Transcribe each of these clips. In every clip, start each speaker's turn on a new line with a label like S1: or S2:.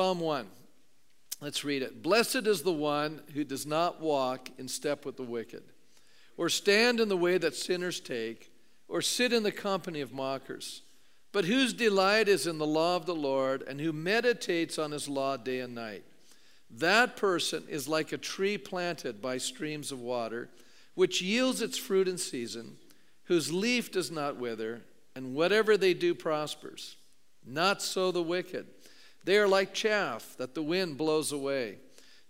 S1: Psalm 1. Let's read it. Blessed is the one who does not walk in step with the wicked, or stand in the way that sinners take, or sit in the company of mockers, but whose delight is in the law of the Lord, and who meditates on his law day and night. That person is like a tree planted by streams of water, which yields its fruit in season, whose leaf does not wither, and whatever they do prospers. Not so the wicked. They are like chaff that the wind blows away.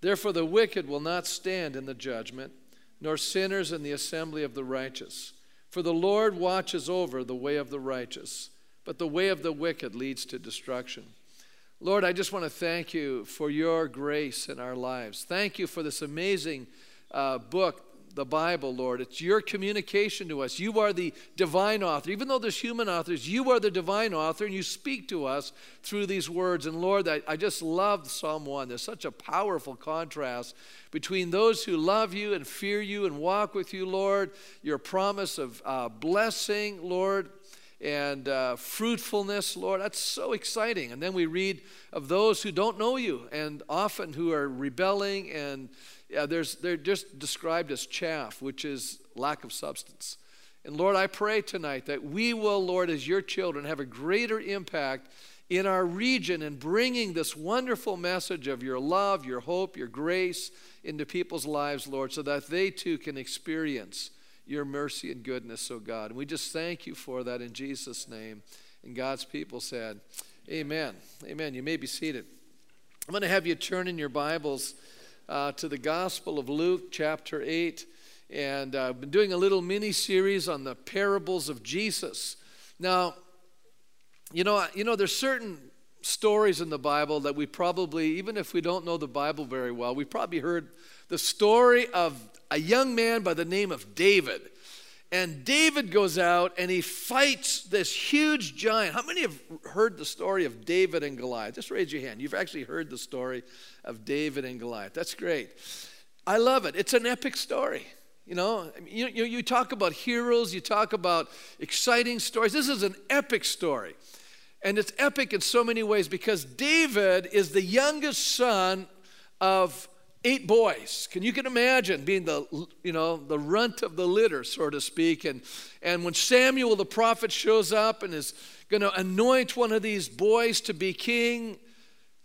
S1: Therefore, the wicked will not stand in the judgment, nor sinners in the assembly of the righteous. For the Lord watches over the way of the righteous, but the way of the wicked leads to destruction. Lord, I just want to thank you for your grace in our lives. Thank you for this amazing uh, book the Bible, Lord. It's your communication to us. You are the divine author. Even though there's human authors, you are the divine author, and you speak to us through these words. And Lord, I, I just love Psalm 1. There's such a powerful contrast between those who love you and fear you and walk with you, Lord, your promise of uh, blessing, Lord and uh, fruitfulness, Lord. That's so exciting. And then we read of those who don't know you and often who are rebelling and yeah, there's, they're just described as chaff, which is lack of substance. And Lord, I pray tonight that we will, Lord, as your children, have a greater impact in our region in bringing this wonderful message of your love, your hope, your grace into people's lives, Lord, so that they too can experience your mercy and goodness, oh God. And we just thank you for that in Jesus' name. And God's people said, Amen. Amen. You may be seated. I'm going to have you turn in your Bibles uh, to the Gospel of Luke, chapter 8. And uh, I've been doing a little mini series on the parables of Jesus. Now, you know, you know, there's certain stories in the Bible that we probably, even if we don't know the Bible very well, we probably heard the story of a young man by the name of David. And David goes out and he fights this huge giant. How many have heard the story of David and Goliath? Just raise your hand. You've actually heard the story of David and Goliath. That's great. I love it. It's an epic story. You know, you, you, you talk about heroes, you talk about exciting stories. This is an epic story. And it's epic in so many ways because David is the youngest son of eight boys. Can you can imagine being the you know the runt of the litter, so to speak? And and when Samuel the prophet shows up and is going to anoint one of these boys to be king,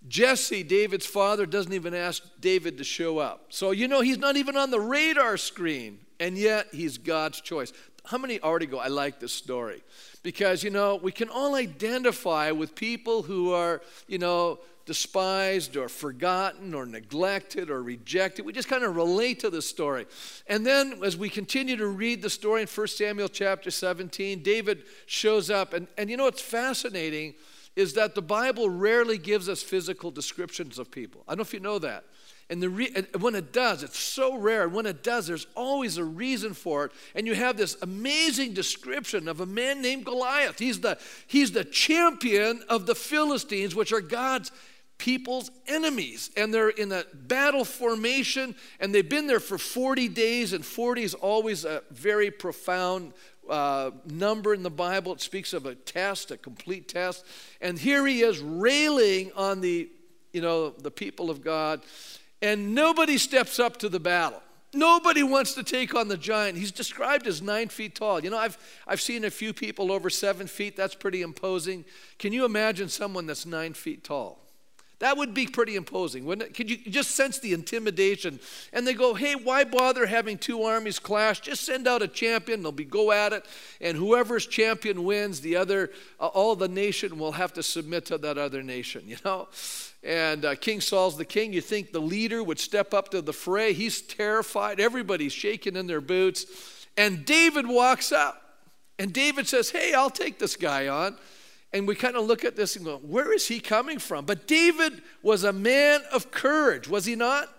S1: Jesse, David's father, doesn't even ask David to show up. So you know he's not even on the radar screen, and yet he's God's choice. How many already go? I like this story because you know we can all identify with people who are you know despised or forgotten or neglected or rejected. We just kind of relate to the story. And then as we continue to read the story in 1 Samuel chapter 17, David shows up. And, and you know what's fascinating is that the Bible rarely gives us physical descriptions of people. I don't know if you know that. And, the re- when it does, it's so rare. And when it does, there's always a reason for it. And you have this amazing description of a man named Goliath. He's the, he's the champion of the Philistines, which are God's people's enemies. And they're in a battle formation, and they've been there for 40 days, and 40 is always a very profound uh, number in the Bible. It speaks of a test, a complete test. And here he is railing on the, you know, the people of God, and nobody steps up to the battle. Nobody wants to take on the giant. He's described as nine feet tall. You know, I've, I've seen a few people over seven feet. That's pretty imposing. Can you imagine someone that's nine feet tall? That would be pretty imposing, wouldn't it? Could you just sense the intimidation? And they go, hey, why bother having two armies clash? Just send out a champion, they'll be go at it, and whoever's champion wins, the other, uh, all the nation will have to submit to that other nation, you know? And uh, King Saul's the king. You think the leader would step up to the fray. He's terrified. Everybody's shaking in their boots. And David walks up. And David says, Hey, I'll take this guy on. And we kind of look at this and go, where is he coming from? But David was a man of courage, was he not?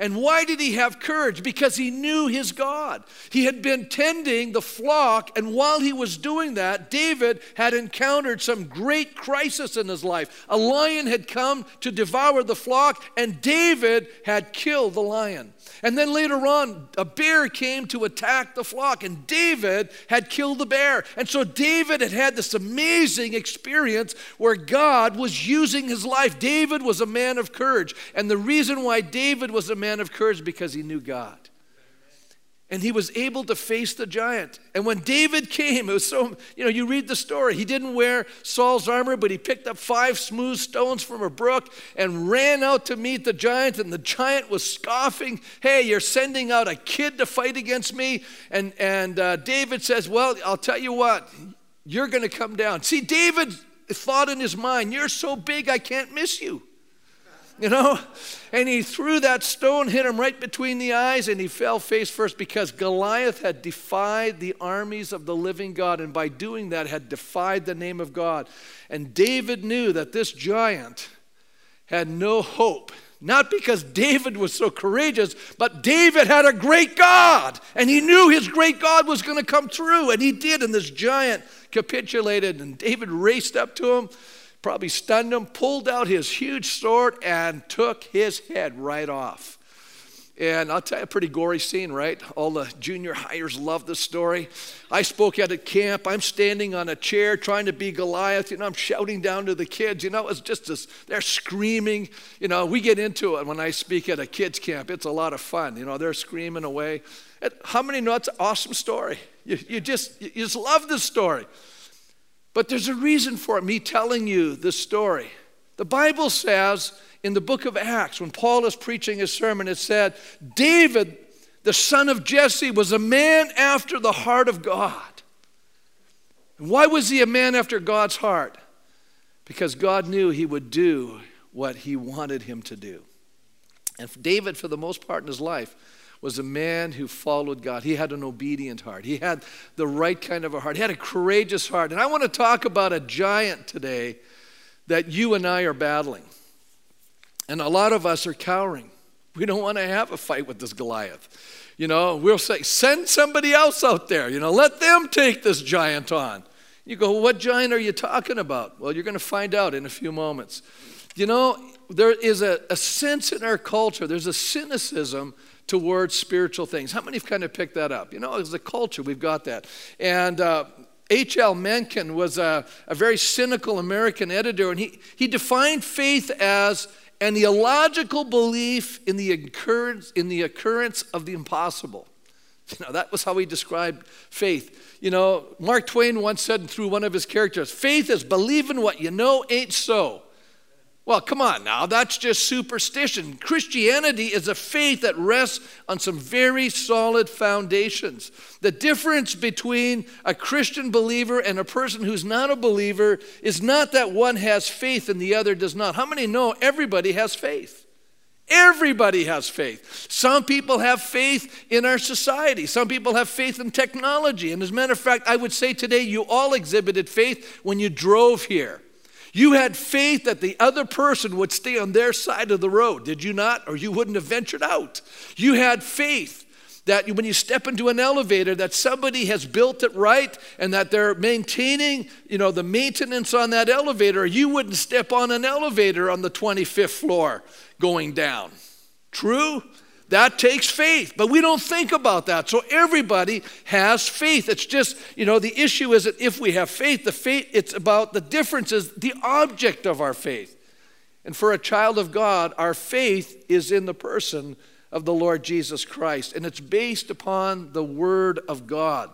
S1: And why did he have courage? Because he knew his God. He had been tending the flock, and while he was doing that, David had encountered some great crisis in his life. A lion had come to devour the flock, and David had killed the lion. And then later on, a bear came to attack the flock, and David had killed the bear. And so David had had this amazing experience where God was using his life. David was a man of courage. And the reason why David was a man of courage because he knew God and he was able to face the giant. And when David came, it was so, you know, you read the story. He didn't wear Saul's armor, but he picked up five smooth stones from a brook and ran out to meet the giant. And the giant was scoffing, Hey, you're sending out a kid to fight against me. And, and uh, David says, Well, I'll tell you what, you're going to come down. See, David thought in his mind, You're so big, I can't miss you you know? And he threw that stone, hit him right between the eyes, and he fell face first because Goliath had defied the armies of the living God, and by doing that, had defied the name of God. And David knew that this giant had no hope. Not because David was so courageous, but David had a great God, and he knew his great God was going to come through, and he did, and this giant capitulated, and David raced up to him probably stunned him, pulled out his huge sword, and took his head right off. And I'll tell you, a pretty gory scene, right? All the junior hires love this story. I spoke at a camp. I'm standing on a chair trying to be Goliath. You know, I'm shouting down to the kids. You know, it's just this, they're screaming. You know, we get into it when I speak at a kids' camp. It's a lot of fun. You know, they're screaming away. How many know it's an awesome story? You, you, just, you just love this story. But there's a reason for me telling you this story. The Bible says in the book of Acts, when Paul is preaching his sermon, it said, David, the son of Jesse, was a man after the heart of God. why was he a man after God's heart? Because God knew he would do what he wanted him to do. And David, for the most part in his life, was a man who followed God. He had an obedient heart. He had the right kind of a heart. He had a courageous heart. And I want to talk about a giant today that you and I are battling. And a lot of us are cowering. We don't want to have a fight with this Goliath. You know, we'll say, send somebody else out there. You know, let them take this giant on. You go, what giant are you talking about? Well, you're going to find out in a few moments. You know, there is a, a sense in our culture, there's a cynicism towards spiritual things. How many have kind of picked that up? You know, as a culture, we've got that. And uh, H.L. Mencken was a, a very cynical American editor, and he, he defined faith as an illogical belief in the, occurrence, in the occurrence of the impossible. You know, that was how he described faith. You know, Mark Twain once said through one of his characters, faith is believing what you know ain't so. Well, come on now, that's just superstition. Christianity is a faith that rests on some very solid foundations. The difference between a Christian believer and a person who's not a believer is not that one has faith and the other does not. How many know everybody has faith? Everybody has faith. Some people have faith in our society. Some people have faith in technology. And as a matter of fact, I would say today you all exhibited faith when you drove here. You had faith that the other person would stay on their side of the road, did you not? Or you wouldn't have ventured out. You had faith that when you step into an elevator that somebody has built it right and that they're maintaining you know the maintenance on that elevator you wouldn't step on an elevator on the 25th floor going down true that takes faith, but we don't think about that. So everybody has faith. It's just, you know, the issue is that if we have faith, the faith, it's about the difference is the object of our faith. And for a child of God, our faith is in the person of the Lord Jesus Christ, and it's based upon the Word of God.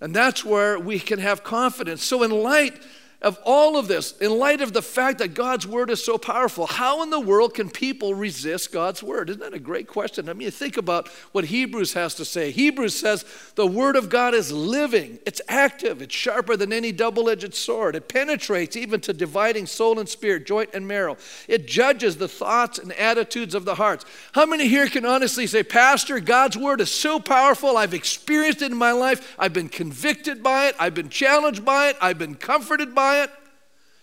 S1: And that's where we can have confidence. So, in light of all of this, in light of the fact that God's word is so powerful, how in the world can people resist God's word? Isn't that a great question? I mean, think about what Hebrews has to say. Hebrews says the word of God is living, it's active, it's sharper than any double edged sword. It penetrates even to dividing soul and spirit, joint and marrow. It judges the thoughts and attitudes of the hearts. How many here can honestly say, Pastor, God's word is so powerful, I've experienced it in my life, I've been convicted by it, I've been challenged by it, I've been comforted by it?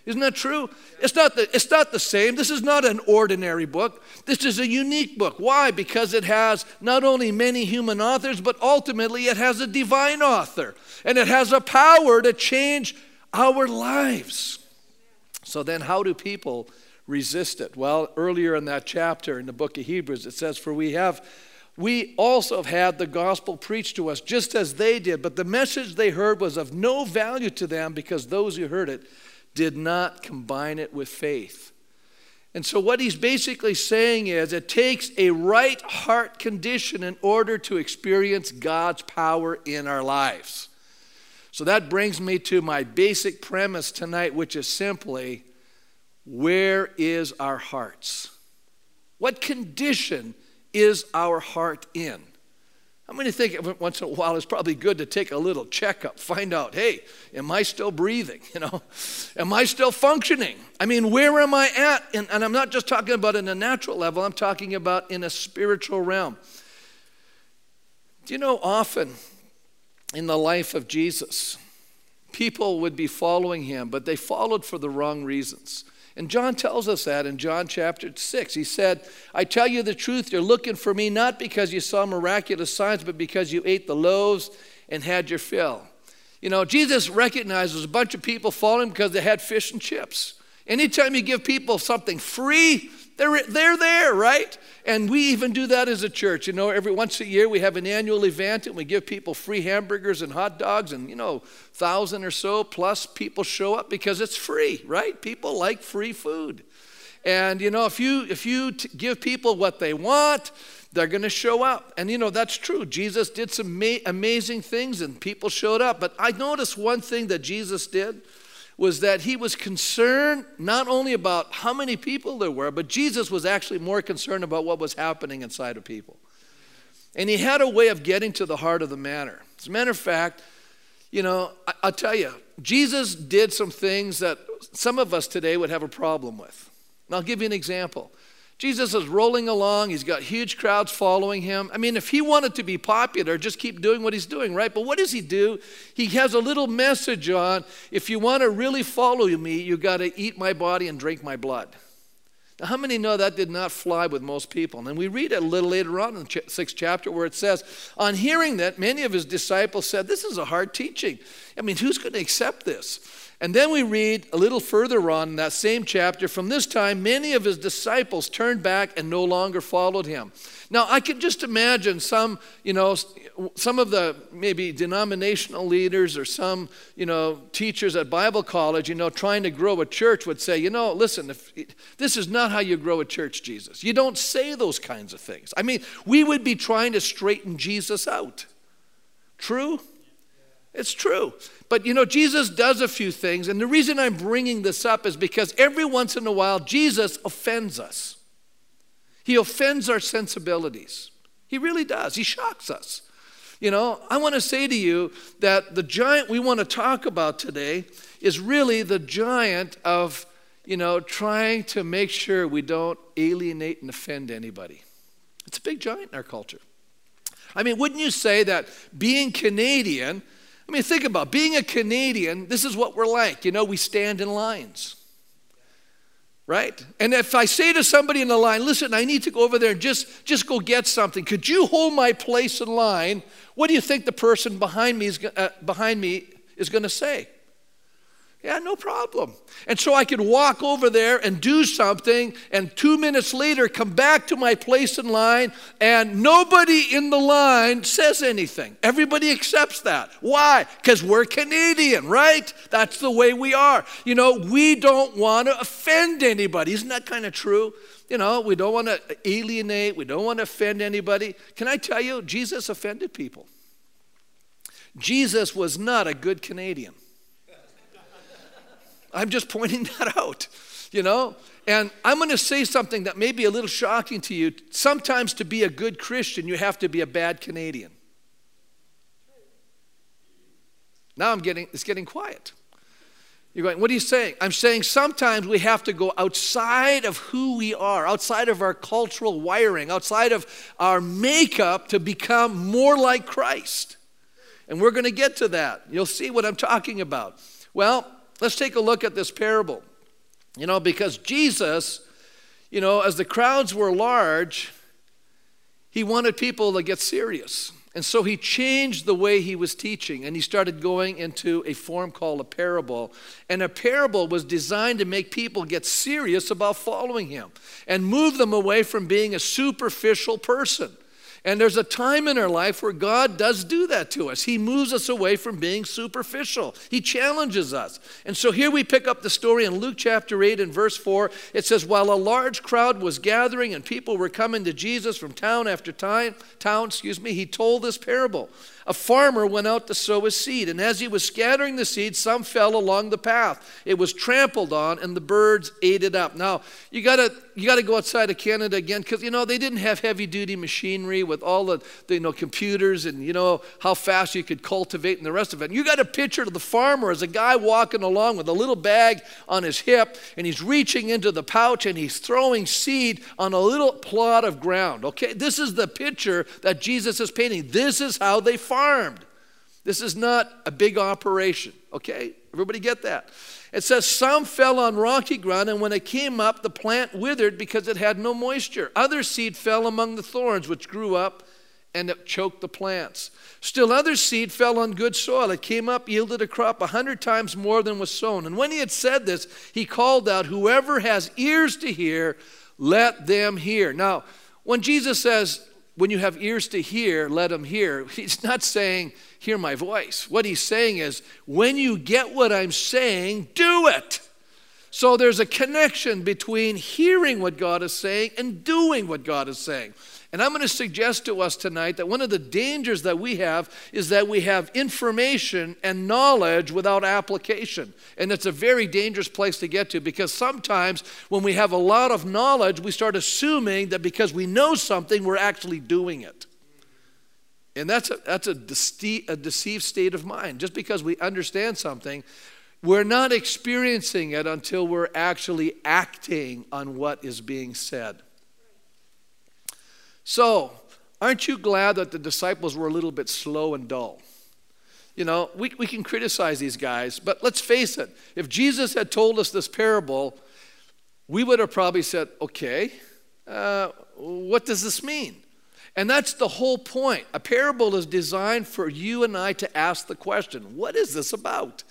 S1: Isn't that true? It's not, the, it's not the same. This is not an ordinary book. This is a unique book. Why? Because it has not only many human authors, but ultimately it has a divine author. And it has a power to change our lives. So then, how do people resist it? Well, earlier in that chapter in the book of Hebrews, it says, For we have we also have had the gospel preached to us just as they did, but the message they heard was of no value to them because those who heard it did not combine it with faith. And so, what he's basically saying is it takes a right heart condition in order to experience God's power in our lives. So, that brings me to my basic premise tonight, which is simply where is our hearts? What condition is our heart in? How many think once in a while it's probably good to take a little checkup, find out, hey, am I still breathing? You know, am I still functioning? I mean, where am I at? And, and I'm not just talking about in a natural level, I'm talking about in a spiritual realm. Do you know, often in the life of Jesus, people would be following him, but they followed for the wrong reasons. And John tells us that in John chapter 6. He said, I tell you the truth, you're looking for me not because you saw miraculous signs, but because you ate the loaves and had your fill. You know, Jesus recognizes a bunch of people following because they had fish and chips. Anytime you give people something free, they're, they're there, right? And we even do that as a church. You know, every once a year we have an annual event and we give people free hamburgers and hot dogs, and, you know, thousand or so plus people show up because it's free, right? People like free food. And, you know, if you, if you t- give people what they want, they're going to show up. And, you know, that's true. Jesus did some ma- amazing things and people showed up. But I noticed one thing that Jesus did was that he was concerned not only about how many people there were, but Jesus was actually more concerned about what was happening inside of people. And he had a way of getting to the heart of the matter. As a matter of fact, you know, I, will tell you, Jesus did some things that some of us today would have a problem with. And I'll give you an example. Jesus is rolling along. He's got huge crowds following him. I mean, if he wanted to be popular, just keep doing what he's doing, right? But what does he do? He has a little message on if you want to really follow me, you got to eat my body and drink my blood. Now, how many know that did not fly with most people? And then we read it a little later on in the sixth chapter where it says, On hearing that, many of his disciples said, This is a hard teaching. I mean, who's going to accept this? And then we read a little further on in that same chapter from this time, many of his disciples turned back and no longer followed him. Now, I can just imagine some, you know, some of the maybe denominational leaders or some, you know, teachers at Bible college, you know, trying to grow a church would say, you know, listen, if, this is not how you grow a church, Jesus. You don't say those kinds of things. I mean, we would be trying to straighten Jesus out. True? It's true. But you know, Jesus does a few things, and the reason I'm bringing this up is because every once in a while, Jesus offends us. He offends our sensibilities. He really does. He shocks us. You know, I want to say to you that the giant we want to talk about today is really the giant of, you know, trying to make sure we don't alienate and offend anybody. It's a big giant in our culture. I mean, wouldn't you say that being Canadian, I mean, think about it. being a Canadian, this is what we're like. You know, we stand in lines. Right? And if I say to somebody in the line, listen, I need to go over there and just, just go get something. Could you hold my place in line? What do you think the person behind me is, uh, behind me is going to say? Yeah, no problem. And so I could walk over there and do something, and two minutes later come back to my place in line, and nobody in the line says anything. Everybody accepts that. Why? Because we're Canadian, right? That's the way we are. You know, we don't want to offend anybody. Isn't that kind of true? You know, we don't want to alienate, we don't want to offend anybody. Can I tell you, Jesus offended people. Jesus was not a good Canadian. I'm just pointing that out, you know? And I'm going to say something that may be a little shocking to you. Sometimes to be a good Christian, you have to be a bad Canadian. Now I'm getting, it's getting quiet. You're going, what are you saying? I'm saying sometimes we have to go outside of who we are, outside of our cultural wiring, outside of our makeup to become more like Christ. And we're going to get to that. You'll see what I'm talking about. Well, Let's take a look at this parable. You know, because Jesus, you know, as the crowds were large, he wanted people to get serious. And so he changed the way he was teaching and he started going into a form called a parable. And a parable was designed to make people get serious about following him and move them away from being a superficial person. And there's a time in our life where God does do that to us. He moves us away from being superficial, He challenges us. And so here we pick up the story in Luke chapter 8 and verse 4. It says, While a large crowd was gathering and people were coming to Jesus from town after time, town, excuse me, he told this parable. A farmer went out to sow his seed, and as he was scattering the seed, some fell along the path. It was trampled on, and the birds ate it up. Now, you gotta you gotta go outside of Canada again, because you know they didn't have heavy duty machinery with all the, the, you know computers and you know how fast you could cultivate and the rest of it. And you got a picture of the farmer as a guy walking along with a little bag on his hip, and he's reaching into the pouch and he's throwing seed on a little plot of ground. Okay, this is the picture that Jesus is painting. This is how they farm farmed. This is not a big operation, okay? Everybody get that? It says, Some fell on rocky ground, and when it came up, the plant withered because it had no moisture. Other seed fell among the thorns, which grew up and it choked the plants. Still, other seed fell on good soil. It came up, yielded a crop a hundred times more than was sown. And when he had said this, he called out, Whoever has ears to hear, let them hear. Now, when Jesus says, when you have ears to hear, let them hear. He's not saying, hear my voice. What he's saying is, when you get what I'm saying, do it. So there's a connection between hearing what God is saying and doing what God is saying. And I'm going to suggest to us tonight that one of the dangers that we have is that we have information and knowledge without application. And it's a very dangerous place to get to because sometimes when we have a lot of knowledge, we start assuming that because we know something, we're actually doing it. And that's a, that's a, dece- a deceived state of mind. Just because we understand something, we're not experiencing it until we're actually acting on what is being said. So, aren't you glad that the disciples were a little bit slow and dull? You know, we, we can criticize these guys, but let's face it. If Jesus had told us this parable, we would have probably said, okay, uh, what does this mean? And that's the whole point. A parable is designed for you and I to ask the question what is this about?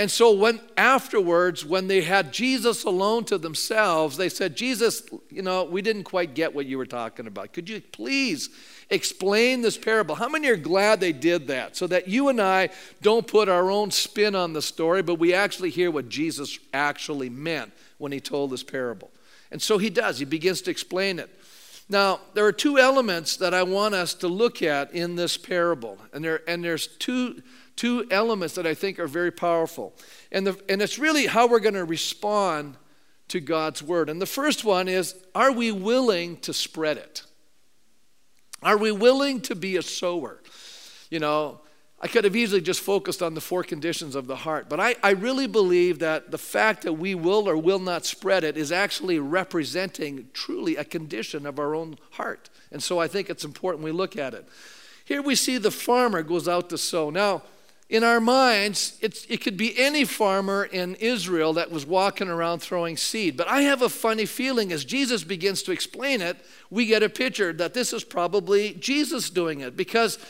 S1: And so when afterwards, when they had Jesus alone to themselves, they said, Jesus, you know, we didn't quite get what you were talking about. Could you please explain this parable? How many are glad they did that? So that you and I don't put our own spin on the story, but we actually hear what Jesus actually meant when he told this parable. And so he does, he begins to explain it. Now, there are two elements that I want us to look at in this parable. And, there, and there's two two elements that I think are very powerful. And, the, and it's really how we're going to respond to God's word. And the first one is are we willing to spread it? Are we willing to be a sower? You know, I could have easily just focused on the four conditions of the heart, but I, I really believe that the fact that we will or will not spread it is actually representing truly a condition of our own heart. And so I think it's important we look at it. Here we see the farmer goes out to sow. Now, in our minds, it could be any farmer in Israel that was walking around throwing seed. But I have a funny feeling as Jesus begins to explain it, we get a picture that this is probably Jesus doing it. Because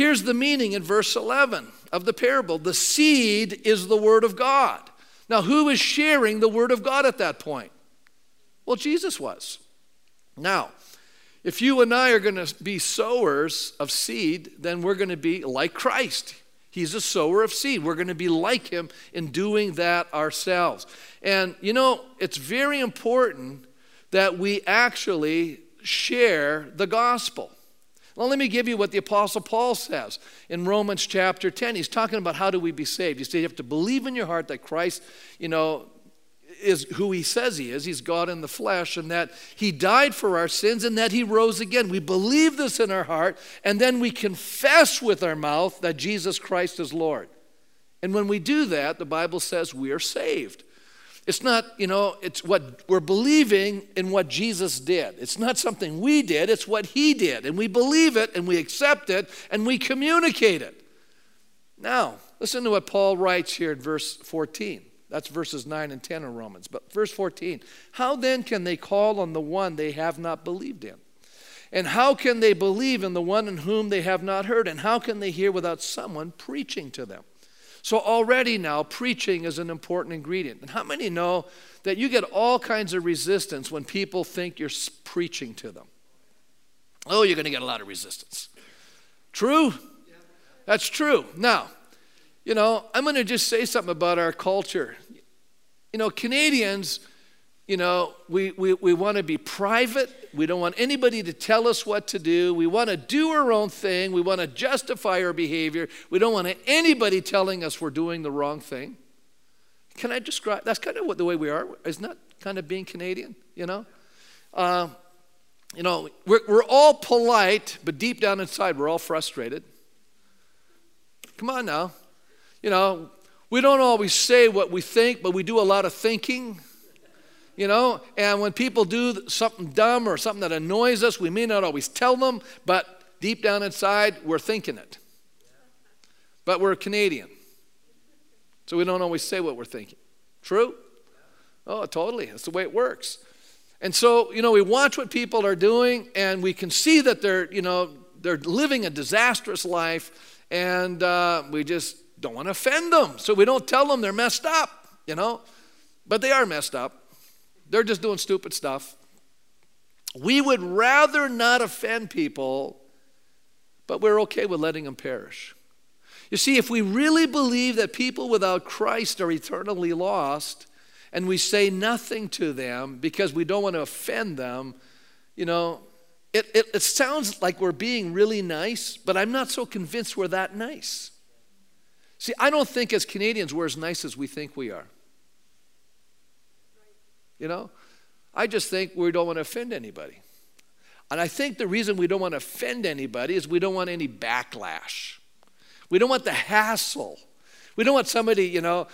S1: here's the meaning in verse 11 of the parable the seed is the Word of God. Now, who is sharing the Word of God at that point? Well, Jesus was. Now, if you and I are going to be sowers of seed, then we're going to be like Christ. He's a sower of seed. We're going to be like him in doing that ourselves. And you know, it's very important that we actually share the gospel. Well, let me give you what the Apostle Paul says in Romans chapter 10. He's talking about how do we be saved. He says you have to believe in your heart that Christ, you know, is who he says he is. He's God in the flesh, and that he died for our sins and that he rose again. We believe this in our heart, and then we confess with our mouth that Jesus Christ is Lord. And when we do that, the Bible says we are saved. It's not, you know, it's what we're believing in what Jesus did. It's not something we did, it's what he did. And we believe it and we accept it and we communicate it. Now, listen to what Paul writes here in verse 14. That's verses 9 and 10 of Romans. But verse 14 How then can they call on the one they have not believed in? And how can they believe in the one in whom they have not heard? And how can they hear without someone preaching to them? So, already now, preaching is an important ingredient. And how many know that you get all kinds of resistance when people think you're preaching to them? Oh, you're going to get a lot of resistance. True? That's true. Now, you know, I'm going to just say something about our culture. You know, Canadians, you know, we, we, we want to be private. We don't want anybody to tell us what to do. We want to do our own thing. We want to justify our behavior. We don't want anybody telling us we're doing the wrong thing. Can I describe? That's kind of what the way we are. Isn't that kind of being Canadian? You know, uh, you know, we're, we're all polite, but deep down inside, we're all frustrated. Come on now. You know, we don't always say what we think, but we do a lot of thinking. You know, and when people do something dumb or something that annoys us, we may not always tell them, but deep down inside, we're thinking it. But we're Canadian. So we don't always say what we're thinking. True? Oh, totally. That's the way it works. And so, you know, we watch what people are doing and we can see that they're, you know, they're living a disastrous life and uh, we just don't want to offend them. So we don't tell them they're messed up, you know. But they are messed up. They're just doing stupid stuff. We would rather not offend people, but we're okay with letting them perish. You see, if we really believe that people without Christ are eternally lost, and we say nothing to them because we don't want to offend them, you know, it, it, it, sounds like we're being really nice, but I'm not so convinced we're that nice. See, I don't think as Canadians we're as nice as we think we are. You know, I just think we don't want to offend anybody. And I think the reason we don't want to offend anybody is we don't want any backlash. We don't want the hassle. We don't want somebody, you know,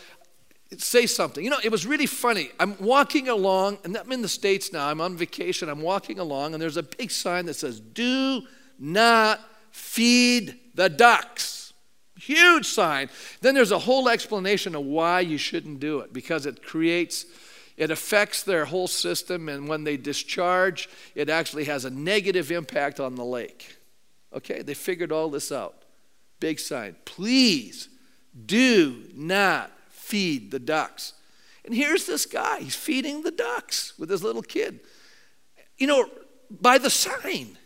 S1: say something. You know, it was really funny. I'm walking along, and I'm in the States now. I'm on vacation. I'm walking along, and there's a big sign that says, Do not feed the ducks. Huge sign. Then there's a whole explanation of why you shouldn't do it because it creates, it affects their whole system, and when they discharge, it actually has a negative impact on the lake. Okay, they figured all this out. Big sign. Please do not feed the ducks. And here's this guy, he's feeding the ducks with his little kid. You know, by the sign.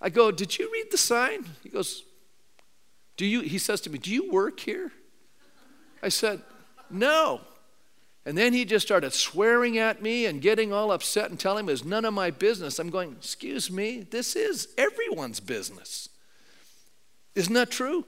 S1: I go, Did you read the sign? He goes, Do you, he says to me, Do you work here? I said, No. And then he just started swearing at me and getting all upset and telling me it's none of my business. I'm going, Excuse me, this is everyone's business. Isn't that true?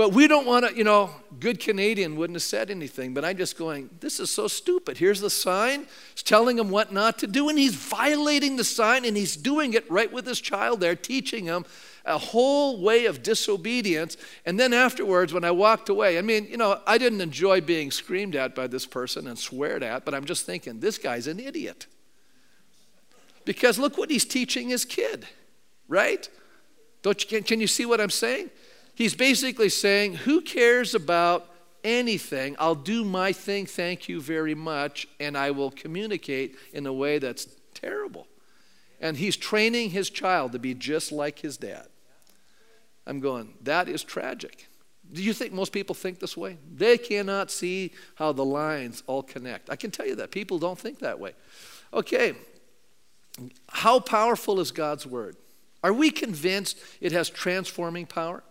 S1: But we don't want to, you know, good Canadian wouldn't have said anything, but I'm just going, this is so stupid. Here's the sign. It's telling him what not to do, and he's violating the sign, and he's doing it right with his child there, teaching him a whole way of disobedience. And then afterwards, when I walked away, I mean, you know, I didn't enjoy being screamed at by this person and sweared at, but I'm just thinking, this guy's an idiot. Because look what he's teaching his kid, right? Don't you, can, can you see what I'm saying? He's basically saying, Who cares about anything? I'll do my thing, thank you very much, and I will communicate in a way that's terrible. And he's training his child to be just like his dad. I'm going, That is tragic. Do you think most people think this way? They cannot see how the lines all connect. I can tell you that. People don't think that way. Okay, how powerful is God's word? Are we convinced it has transforming power?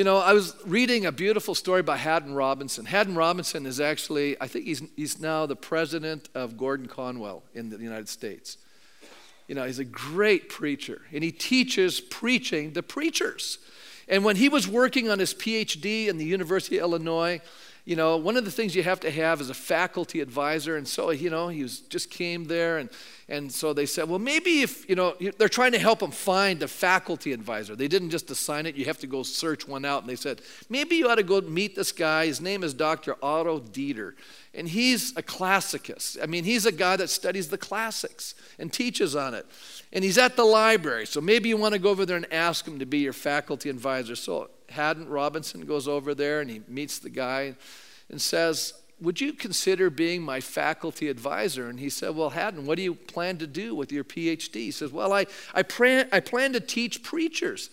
S1: You know, I was reading a beautiful story by Haddon Robinson. Haddon Robinson is actually, I think he's, he's now the president of Gordon Conwell in the United States. You know, he's a great preacher, and he teaches preaching to preachers. And when he was working on his PhD in the University of Illinois, you know, one of the things you have to have is a faculty advisor. And so, you know, he was, just came there. And, and so they said, well, maybe if, you know, they're trying to help him find a faculty advisor. They didn't just assign it, you have to go search one out. And they said, maybe you ought to go meet this guy. His name is Dr. Otto Dieter. And he's a classicist. I mean, he's a guy that studies the classics and teaches on it. And he's at the library. So maybe you want to go over there and ask him to be your faculty advisor. So Haddon Robinson goes over there and he meets the guy and says, Would you consider being my faculty advisor? And he said, Well, Haddon, what do you plan to do with your PhD? He says, Well, I, I, plan, I plan to teach preachers.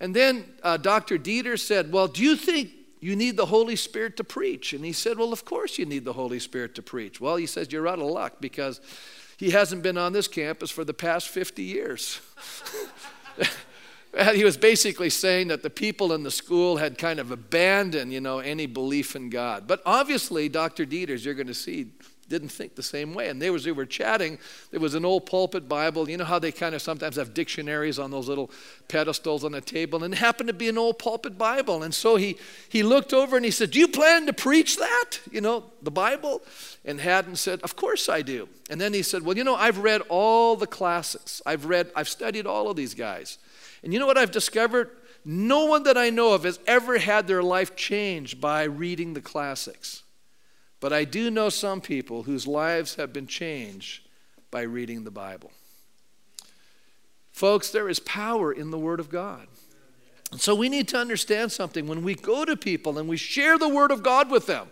S1: And then uh, Dr. Dieter said, Well, do you think you need the Holy Spirit to preach? And he said, Well, of course you need the Holy Spirit to preach. Well, he says, You're out of luck because he hasn't been on this campus for the past 50 years. he was basically saying that the people in the school had kind of abandoned, you know, any belief in God. But obviously, Dr. Dieters, you're going to see, didn't think the same way. And they, was, they were chatting. There was an old pulpit Bible. You know how they kind of sometimes have dictionaries on those little pedestals on the table? And it happened to be an old pulpit Bible. And so he, he looked over and he said, Do you plan to preach that? You know, the Bible? And Haddon said, Of course I do. And then he said, Well, you know, I've read all the classics. I've read, I've studied all of these guys. And you know what I've discovered? No one that I know of has ever had their life changed by reading the classics. But I do know some people whose lives have been changed by reading the Bible. Folks, there is power in the Word of God. And so we need to understand something. When we go to people and we share the Word of God with them,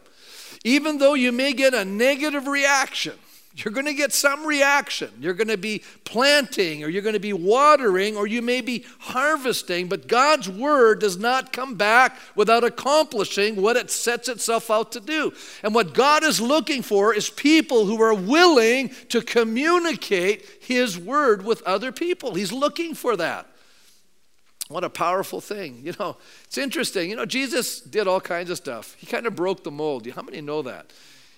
S1: even though you may get a negative reaction, you're going to get some reaction. You're going to be planting, or you're going to be watering, or you may be harvesting, but God's word does not come back without accomplishing what it sets itself out to do. And what God is looking for is people who are willing to communicate His word with other people. He's looking for that. What a powerful thing. You know, it's interesting. You know, Jesus did all kinds of stuff. He kind of broke the mold. How many know that?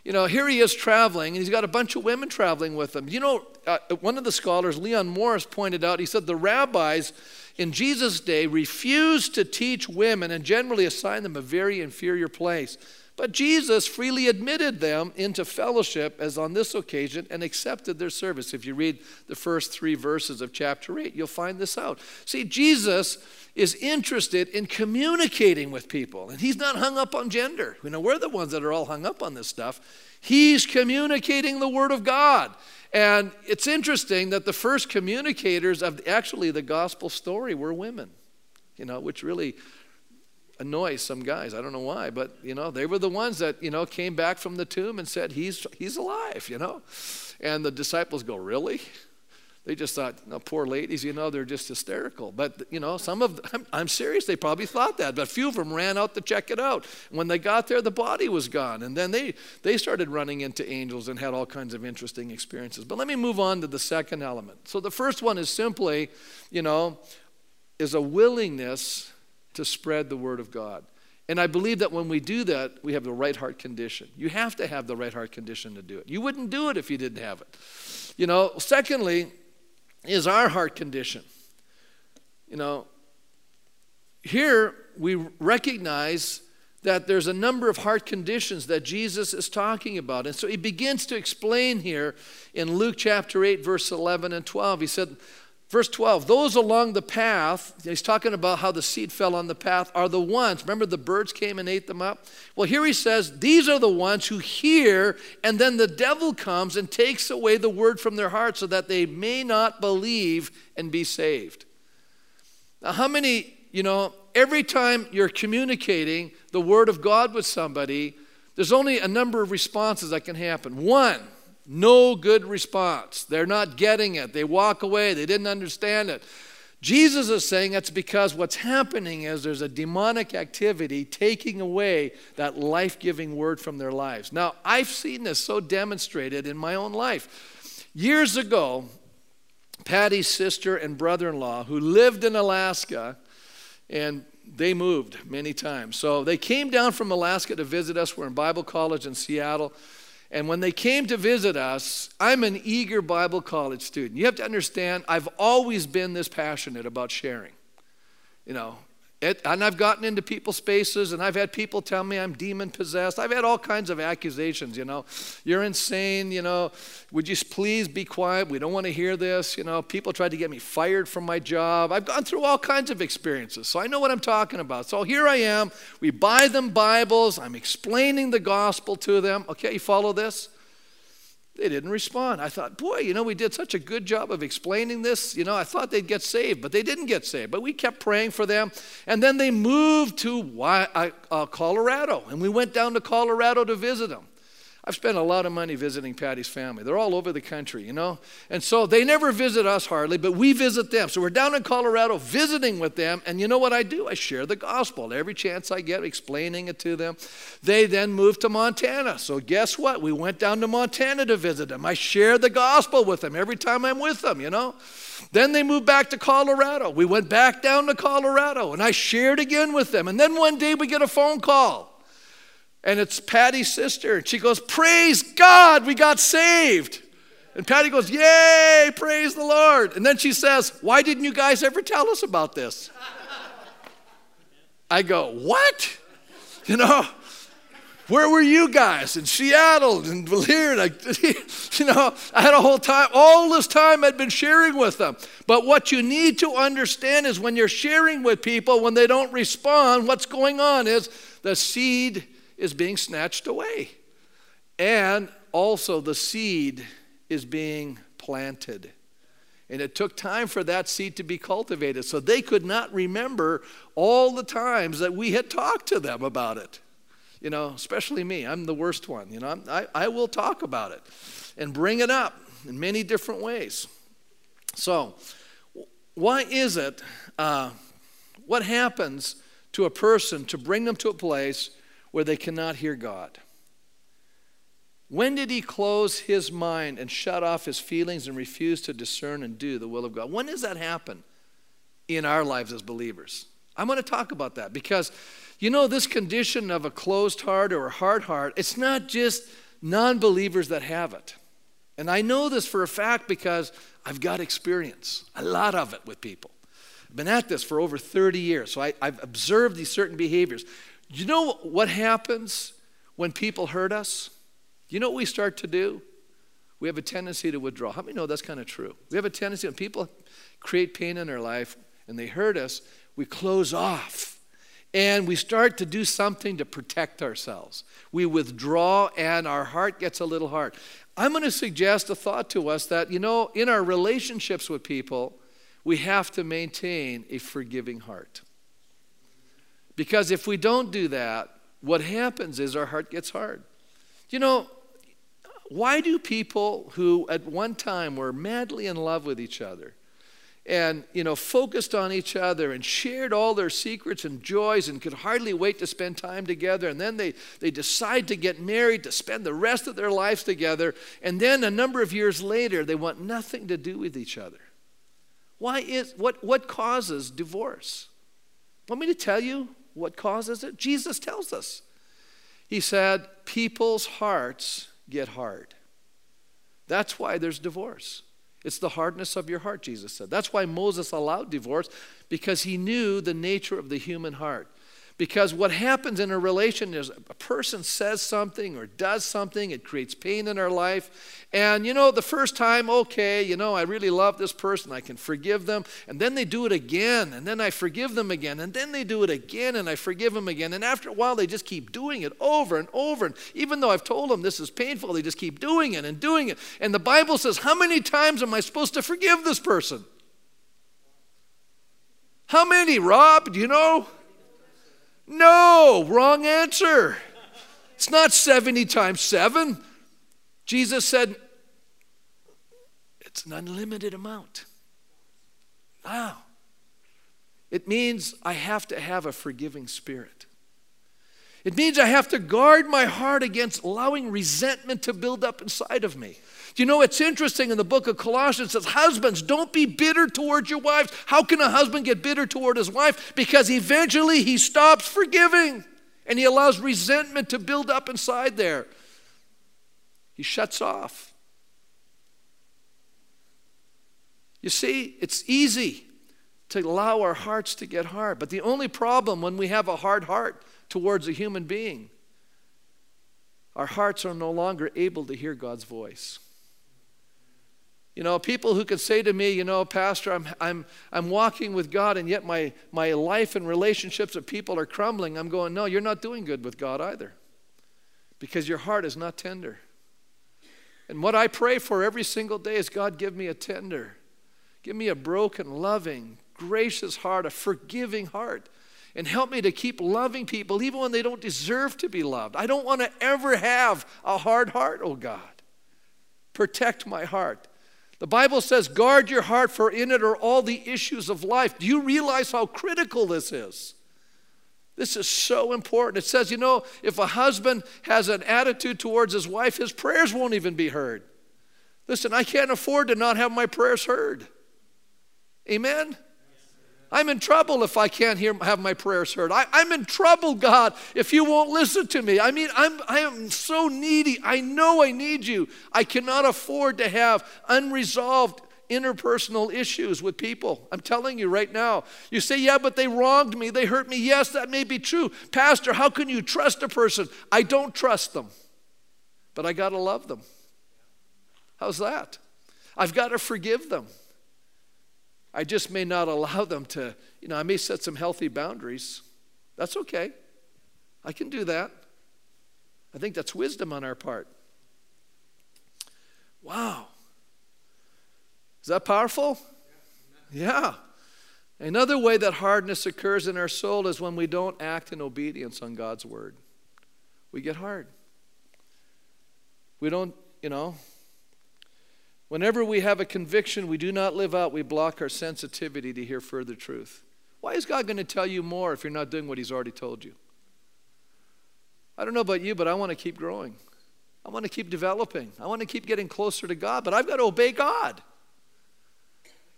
S1: You know, here he is traveling, and he's got a bunch of women traveling with him. You know, uh, one of the scholars, Leon Morris, pointed out, he said the rabbis in Jesus' day refused to teach women and generally assigned them a very inferior place. But Jesus freely admitted them into fellowship, as on this occasion, and accepted their service. If you read the first three verses of chapter 8, you'll find this out. See, Jesus is interested in communicating with people. And he's not hung up on gender. You know, we're the ones that are all hung up on this stuff. He's communicating the Word of God. And it's interesting that the first communicators of actually the gospel story were women, you know, which really annoys some guys. I don't know why, but you know, they were the ones that, you know, came back from the tomb and said, He's he's alive, you know. And the disciples go, Really? They just thought, no, poor ladies, you know, they're just hysterical. But, you know, some of them, I'm serious, they probably thought that. But a few of them ran out to check it out. When they got there, the body was gone. And then they, they started running into angels and had all kinds of interesting experiences. But let me move on to the second element. So the first one is simply, you know, is a willingness to spread the word of God. And I believe that when we do that, we have the right heart condition. You have to have the right heart condition to do it. You wouldn't do it if you didn't have it. You know, secondly, is our heart condition. You know, here we recognize that there's a number of heart conditions that Jesus is talking about. And so he begins to explain here in Luke chapter 8, verse 11 and 12. He said, Verse 12, those along the path, he's talking about how the seed fell on the path, are the ones, remember the birds came and ate them up? Well, here he says, these are the ones who hear, and then the devil comes and takes away the word from their heart so that they may not believe and be saved. Now, how many, you know, every time you're communicating the word of God with somebody, there's only a number of responses that can happen. One, no good response. They're not getting it. They walk away. They didn't understand it. Jesus is saying that's because what's happening is there's a demonic activity taking away that life giving word from their lives. Now, I've seen this so demonstrated in my own life. Years ago, Patty's sister and brother in law, who lived in Alaska, and they moved many times. So they came down from Alaska to visit us. We're in Bible college in Seattle. And when they came to visit us, I'm an eager Bible college student. You have to understand, I've always been this passionate about sharing. You know, it, and I've gotten into people's spaces and I've had people tell me I'm demon possessed. I've had all kinds of accusations, you know. You're insane, you know. Would you please be quiet? We don't want to hear this. You know, people tried to get me fired from my job. I've gone through all kinds of experiences, so I know what I'm talking about. So here I am. We buy them Bibles. I'm explaining the gospel to them. Okay, you follow this? They didn't respond. I thought, boy, you know, we did such a good job of explaining this. You know, I thought they'd get saved, but they didn't get saved. But we kept praying for them. And then they moved to uh, uh, Colorado, and we went down to Colorado to visit them. I've spent a lot of money visiting Patty's family. They're all over the country, you know? And so they never visit us hardly, but we visit them. So we're down in Colorado visiting with them. And you know what I do? I share the gospel every chance I get, explaining it to them. They then move to Montana. So guess what? We went down to Montana to visit them. I share the gospel with them every time I'm with them, you know? Then they moved back to Colorado. We went back down to Colorado and I shared again with them. And then one day we get a phone call and it's Patty's sister. And she goes, Praise God, we got saved. And Patty goes, Yay, praise the Lord. And then she says, Why didn't you guys ever tell us about this? I go, What? You know, where were you guys in Seattle and here? you know, I had a whole time, all this time I'd been sharing with them. But what you need to understand is when you're sharing with people, when they don't respond, what's going on is the seed is being snatched away. And also, the seed is being planted. And it took time for that seed to be cultivated. So they could not remember all the times that we had talked to them about it. You know, especially me. I'm the worst one. You know, I, I will talk about it and bring it up in many different ways. So, why is it, uh, what happens to a person to bring them to a place where they cannot hear God. When did he close his mind and shut off his feelings and refuse to discern and do the will of God? When does that happen in our lives as believers? I'm going to talk about that because, you know, this condition of a closed heart or a hard heart, it's not just non believers that have it. And I know this for a fact because I've got experience, a lot of it with people. I've been at this for over 30 years, so I, have observed these certain behaviors. You know what happens when people hurt us? You know what we start to do? We have a tendency to withdraw. How many know that's kind of true? We have a tendency when people create pain in our life and they hurt us, we close off and we start to do something to protect ourselves. We withdraw and our heart gets a little hard. I'm going to suggest a thought to us that, you know, in our relationships with people, we have to maintain a forgiving heart. Because if we don't do that, what happens is our heart gets hard. You know, why do people who at one time were madly in love with each other and you know focused on each other and shared all their secrets and joys and could hardly wait to spend time together and then they, they decide to get married to spend the rest of their lives together and then a number of years later they want nothing to do with each other? Why is what what causes divorce? Want me to tell you what causes it? Jesus tells us. He said, People's hearts get hard. That's why there's divorce. It's the hardness of your heart, Jesus said. That's why Moses allowed divorce, because he knew the nature of the human heart. Because what happens in a relation is a person says something or does something, it creates pain in our life. And you know, the first time, okay, you know, I really love this person, I can forgive them. And then they do it again, and then I forgive them again. And then they do it again, and I forgive them again. And after a while, they just keep doing it over and over. And even though I've told them this is painful, they just keep doing it and doing it. And the Bible says, How many times am I supposed to forgive this person? How many, Rob? Do you know? No, wrong answer. It's not 70 times 7. Jesus said it's an unlimited amount. Wow. It means I have to have a forgiving spirit. It means I have to guard my heart against allowing resentment to build up inside of me. You know it's interesting in the book of Colossians it says, Husbands, don't be bitter towards your wives. How can a husband get bitter toward his wife? Because eventually he stops forgiving and he allows resentment to build up inside there. He shuts off. You see, it's easy to allow our hearts to get hard. But the only problem when we have a hard heart towards a human being, our hearts are no longer able to hear God's voice. You know, people who could say to me, you know, Pastor, I'm, I'm, I'm walking with God and yet my, my life and relationships with people are crumbling. I'm going, no, you're not doing good with God either because your heart is not tender. And what I pray for every single day is God, give me a tender, give me a broken, loving, gracious heart, a forgiving heart. and help me to keep loving people even when they don't deserve to be loved. I don't want to ever have a hard heart, oh God. Protect my heart. The Bible says, guard your heart, for in it are all the issues of life. Do you realize how critical this is? This is so important. It says, you know, if a husband has an attitude towards his wife, his prayers won't even be heard. Listen, I can't afford to not have my prayers heard. Amen? I'm in trouble if I can't hear, have my prayers heard. I, am in trouble, God, if you won't listen to me. I mean, I'm, I am so needy. I know I need you. I cannot afford to have unresolved interpersonal issues with people. I'm telling you right now. You say, yeah, but they wronged me. They hurt me. Yes, that may be true. Pastor, how can you trust a person? I don't trust them, but I got to love them. How's that? I've got to forgive them. I just may not allow them to, you know, I may set some healthy boundaries. That's okay. I can do that. I think that's wisdom on our part. Wow. Is that powerful? Yeah. Another way that hardness occurs in our soul is when we don't act in obedience on God's word. We get hard. We don't, you know, Whenever we have a conviction we do not live out, we block our sensitivity to hear further truth. Why is God going to tell you more if you're not doing what He's already told you? I don't know about you, but I want to keep growing. I want to keep developing. I want to keep getting closer to God, but I've got to obey God.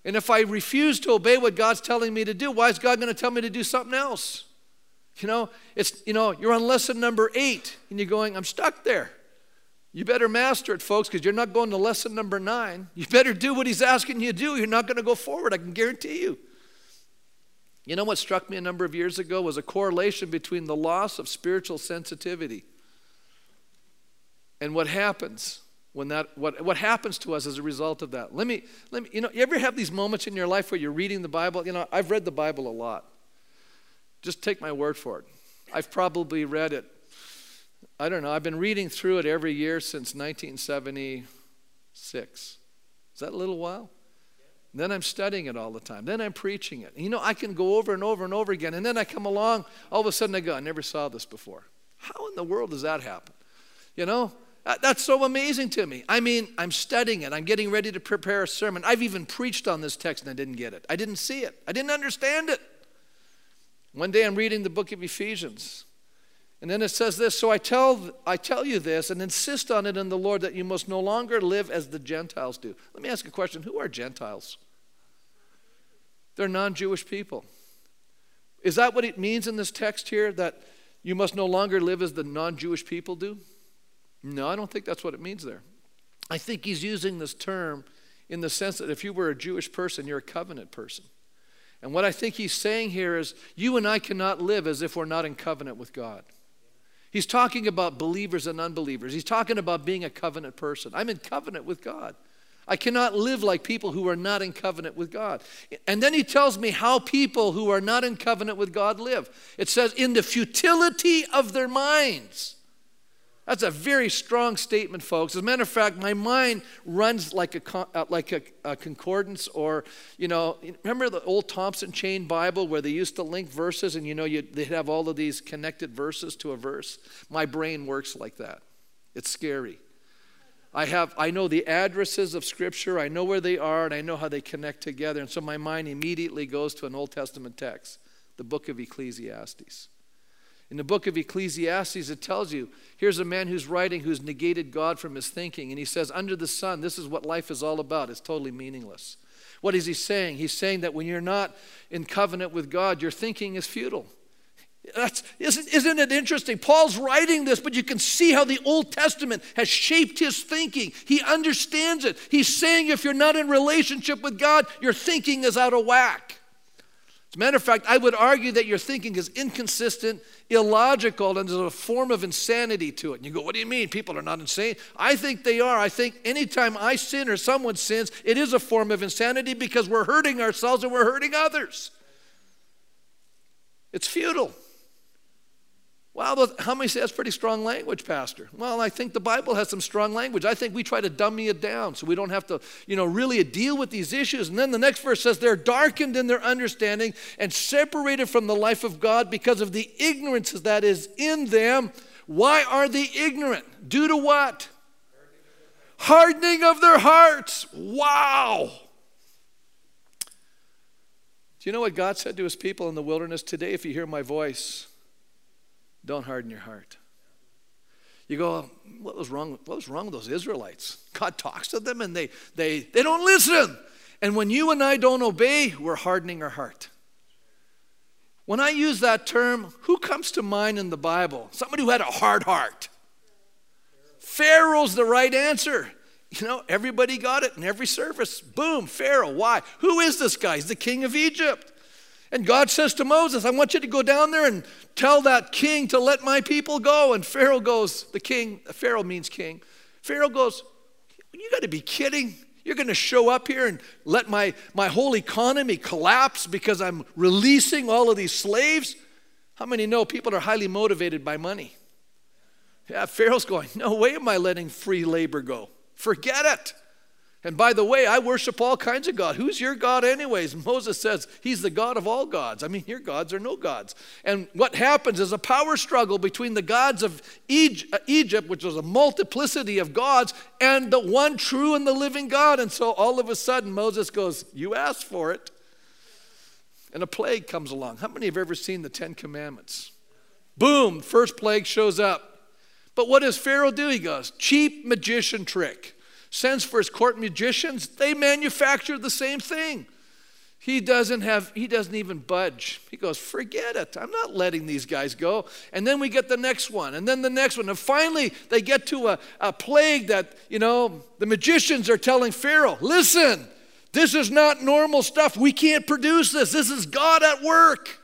S1: And if I refuse to obey what God's telling me to do, why is God going to tell me to do something else? You know, it's you know, you're on lesson number 8 and you're going, I'm stuck there. You better master it, folks, because you're not going to lesson number nine. You better do what he's asking you to do. You're not going to go forward, I can guarantee you. You know what struck me a number of years ago was a correlation between the loss of spiritual sensitivity and what happens when that what, what happens to us as a result of that. Let me let me you know, you ever have these moments in your life where you're reading the Bible? You know, I've read the Bible a lot. Just take my word for it. I've probably read it I don't know, I've been reading through it every year since 1976. Is that a little while? Then I'm studying it all the time. Then I'm preaching it. You know, I can go over and over and over again. And then I come along, all of a sudden I go, I never saw this before. How in the world does that happen? You know, that's so amazing to me. I mean, I'm studying it. I'm getting ready to prepare a sermon. I've even preached on this text and I didn't get it. I didn't see it. I didn't understand it. One day I'm reading the book of Ephesians. And then it says this So I tell, I tell you this and insist on it in the Lord that you must no longer live as the Gentiles do. Let me ask a question Who are Gentiles? They're non Jewish people. Is that what it means in this text here that you must no longer live as the non Jewish people do? No, I don't think that's what it means there. I think he's using this term in the sense that if you were a Jewish person, you're a covenant person. And what I think he's saying here is you and I cannot live as if we're not in covenant with God. He's talking about believers and unbelievers. He's talking about being a covenant person. I'm in covenant with God. I cannot live like people who are not in covenant with God. And then he tells me how people who are not in covenant with God live. It says, in the futility of their minds. That's a very strong statement, folks. As a matter of fact, my mind runs like a, uh, like a, a, concordance or, you know, remember the old Thompson Chain Bible where they used to link verses and, you know, you, they'd have all of these connected verses to a verse? My brain works like that. It's scary. I have I know the addresses of scripture, I know where they are, and I know how they connect together. And so my mind immediately goes to an Old Testament text, the book of Ecclesiastes. In the book of Ecclesiastes, it tells you here's a man who's writing who's negated God from his thinking. And he says, Under the sun, this is what life is all about. It's totally meaningless. What is he saying? He's saying that when you're not in covenant with God, your thinking is futile. That's, isn't, isn't it interesting? Paul's writing this, but you can see how the Old Testament has shaped his thinking. He understands it. He's saying if you're not in relationship with God, your thinking is out of whack. As a matter of fact, I would argue that your thinking is inconsistent, illogical, and there's a form of insanity to it. And you go, What do you mean? People are not insane? I think they are. I think anytime I sin or someone sins, it is a form of insanity because we're hurting ourselves and we're hurting others. It's futile. Well, how many say that's pretty strong language, Pastor? Well, I think the Bible has some strong language. I think we try to dummy it down so we don't have to, you know, really deal with these issues. And then the next verse says, They're darkened in their understanding and separated from the life of God because of the ignorance that is in them. Why are they ignorant? Due to what? Hardening of their hearts. Wow. Do you know what God said to his people in the wilderness today? If you hear my voice, don't harden your heart. You go, what was wrong? What was wrong with those Israelites? God talks to them and they they they don't listen. And when you and I don't obey, we're hardening our heart. When I use that term, who comes to mind in the Bible? Somebody who had a hard heart. Pharaoh's the right answer. You know, everybody got it in every service. Boom, Pharaoh. Why? Who is this guy? He's the king of Egypt. And God says to Moses, I want you to go down there and tell that king to let my people go. And Pharaoh goes, the king, uh, Pharaoh means king. Pharaoh goes, You got to be kidding. You're going to show up here and let my, my whole economy collapse because I'm releasing all of these slaves? How many know people are highly motivated by money? Yeah, Pharaoh's going, No way am I letting free labor go. Forget it. And by the way, I worship all kinds of God. Who's your God, anyways? Moses says he's the God of all gods. I mean, your gods are no gods. And what happens is a power struggle between the gods of uh, Egypt, which was a multiplicity of gods, and the one true and the living God. And so all of a sudden, Moses goes, You asked for it. And a plague comes along. How many have ever seen the Ten Commandments? Boom, first plague shows up. But what does Pharaoh do? He goes, Cheap magician trick sends for his court magicians, they manufacture the same thing. He doesn't have, he doesn't even budge. He goes, forget it. I'm not letting these guys go. And then we get the next one, and then the next one. And finally, they get to a, a plague that, you know, the magicians are telling Pharaoh, listen, this is not normal stuff. We can't produce this. This is God at work.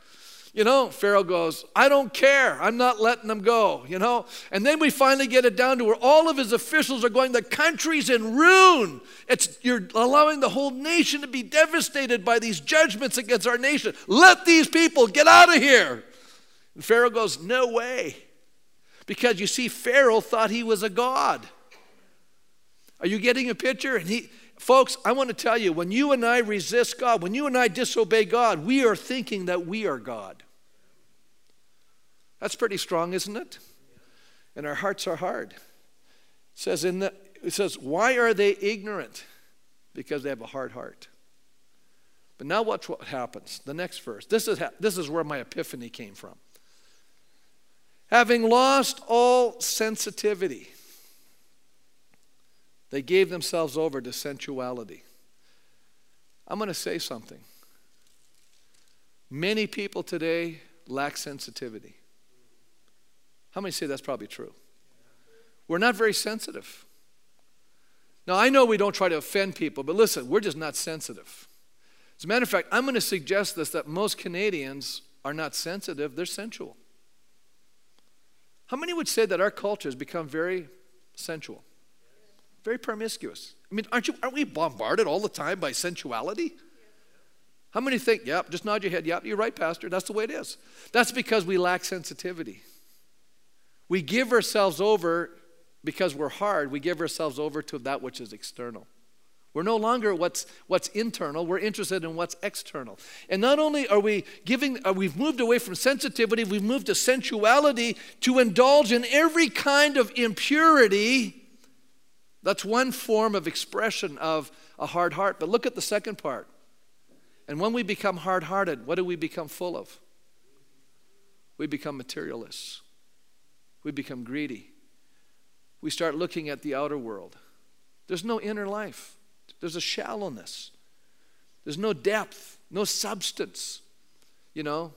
S1: You know, Pharaoh goes, I don't care. I'm not letting them go, you know? And then we finally get it down to where all of his officials are going, the country's in ruin. It's, you're allowing the whole nation to be devastated by these judgments against our nation. Let these people get out of here. And Pharaoh goes, No way. Because you see, Pharaoh thought he was a god. Are you getting a picture? And he, folks, I want to tell you, when you and I resist God, when you and I disobey God, we are thinking that we are God. That's pretty strong, isn't it? And our hearts are hard. It says in the, it says, why are they ignorant? Because they have a hard heart. But now watch what happens. The next verse. This is, this is where my epiphany came from. Having lost all sensitivity, they gave themselves over to sensuality. I'm going to say something. Many people today lack sensitivity. How many say that's probably true? We're not very sensitive. Now, I know we don't try to offend people, but listen, we're just not sensitive. As a matter of fact, I'm going to suggest this that most Canadians are not sensitive, they're sensual. How many would say that our culture has become very sensual? Very promiscuous. I mean, aren't, you, aren't we bombarded all the time by sensuality? How many think, yep, just nod your head, yep, you're right, Pastor, that's the way it is. That's because we lack sensitivity. We give ourselves over because we're hard, we give ourselves over to that which is external. We're no longer what's, what's internal, we're interested in what's external. And not only are we giving, uh, we've moved away from sensitivity, we've moved to sensuality to indulge in every kind of impurity. That's one form of expression of a hard heart. But look at the second part. And when we become hard hearted, what do we become full of? We become materialists we become greedy. We start looking at the outer world. There's no inner life, there's a shallowness, there's no depth, no substance. You know,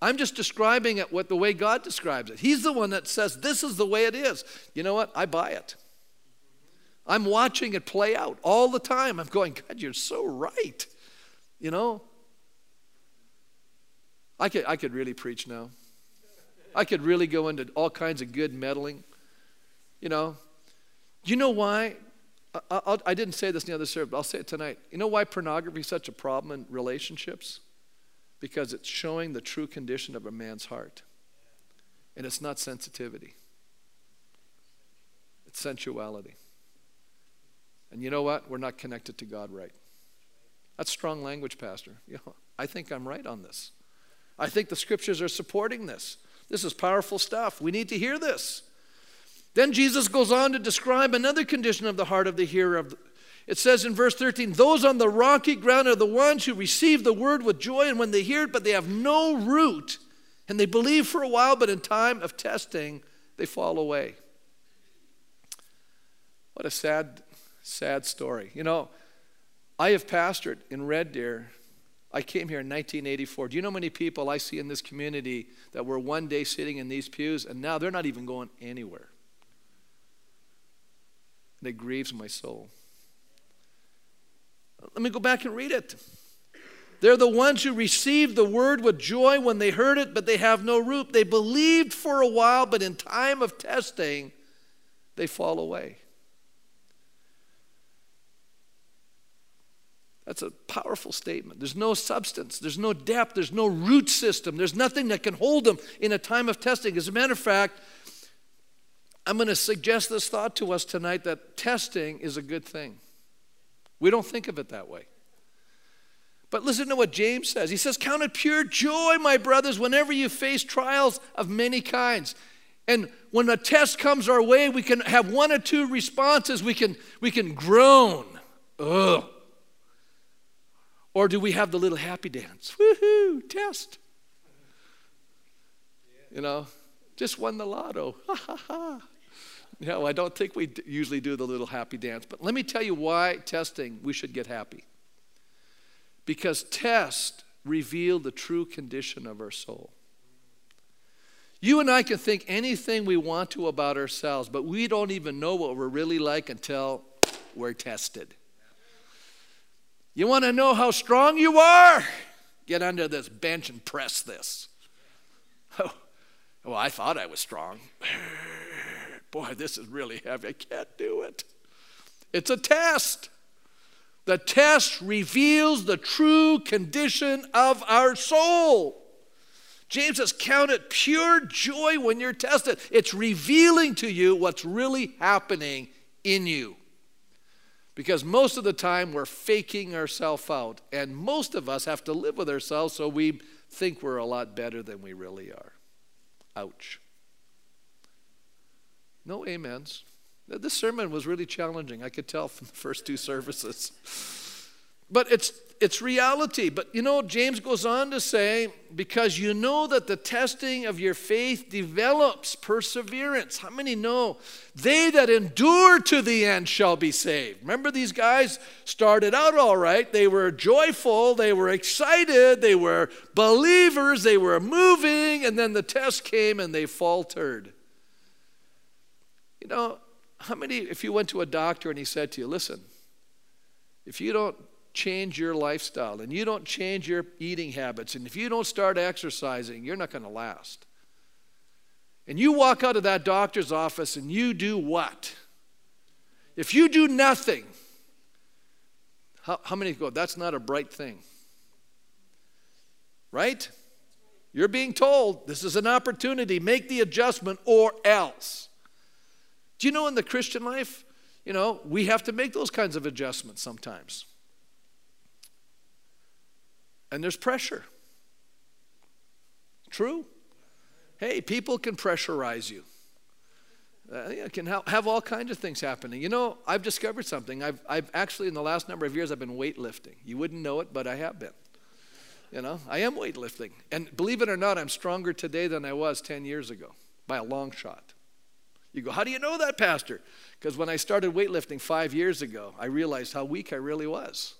S1: I'm just describing it what the way God describes it. He's the one that says this is the way it is. You know what? I buy it. I'm watching it play out all the time. I'm going, God, you're so right. You know? I could, I could really preach now. I could really go into all kinds of good meddling. You know, you know why? I, I, I didn't say this in the other service, but I'll say it tonight. You know why pornography is such a problem in relationships? Because it's showing the true condition of a man's heart. And it's not sensitivity, it's sensuality. And you know what? We're not connected to God right. That's strong language, Pastor. You know, I think I'm right on this. I think the scriptures are supporting this. This is powerful stuff. We need to hear this. Then Jesus goes on to describe another condition of the heart of the hearer. of It says in verse 13, Those on the rocky ground are the ones who receive the word with joy, and when they hear it, but they have no root, and they believe for a while, but in time of testing, they fall away. What a sad, sad story. You know, I have pastored in Red Deer. I came here in 1984. Do you know how many people I see in this community that were one day sitting in these pews, and now they're not even going anywhere? And it grieves my soul. Let me go back and read it. They're the ones who received the word with joy when they heard it, but they have no root. They believed for a while, but in time of testing, they fall away. That's a powerful statement. There's no substance, there's no depth, there's no root system, there's nothing that can hold them in a time of testing. As a matter of fact, I'm going to suggest this thought to us tonight that testing is a good thing. We don't think of it that way. But listen to what James says. He says, Count it pure joy, my brothers, whenever you face trials of many kinds. And when a test comes our way, we can have one or two responses. We can, we can groan. Ugh. Or do we have the little happy dance? Woohoo, test. You know, just won the lotto. Ha ha ha. No, I don't think we usually do the little happy dance. But let me tell you why testing we should get happy. Because test reveal the true condition of our soul. You and I can think anything we want to about ourselves, but we don't even know what we're really like until we're tested. You want to know how strong you are? Get under this bench and press this. Oh, well, I thought I was strong. Boy, this is really heavy. I can't do it. It's a test. The test reveals the true condition of our soul. James says, Count it pure joy when you're tested. It's revealing to you what's really happening in you. Because most of the time we're faking ourselves out, and most of us have to live with ourselves so we think we're a lot better than we really are. Ouch. No amens. This sermon was really challenging. I could tell from the first two services. But it's it's reality. But you know, James goes on to say, because you know that the testing of your faith develops perseverance. How many know? They that endure to the end shall be saved. Remember, these guys started out all right. They were joyful, they were excited, they were believers, they were moving, and then the test came and they faltered. You know, how many, if you went to a doctor and he said to you, listen, if you don't change your lifestyle and you don't change your eating habits and if you don't start exercising, you're not going to last. And you walk out of that doctor's office and you do what? If you do nothing, how, how many go, that's not a bright thing? Right? You're being told this is an opportunity, make the adjustment or else. Do you know in the Christian life, you know, we have to make those kinds of adjustments sometimes. And there's pressure. True? Hey, people can pressurize you. Uh, can have, have all kinds of things happening. You know, I've discovered something. I've, I've actually, in the last number of years, I've been weightlifting. You wouldn't know it, but I have been. You know, I am weightlifting. And believe it or not, I'm stronger today than I was 10 years ago by a long shot. You go, how do you know that, Pastor? Because when I started weightlifting five years ago, I realized how weak I really was.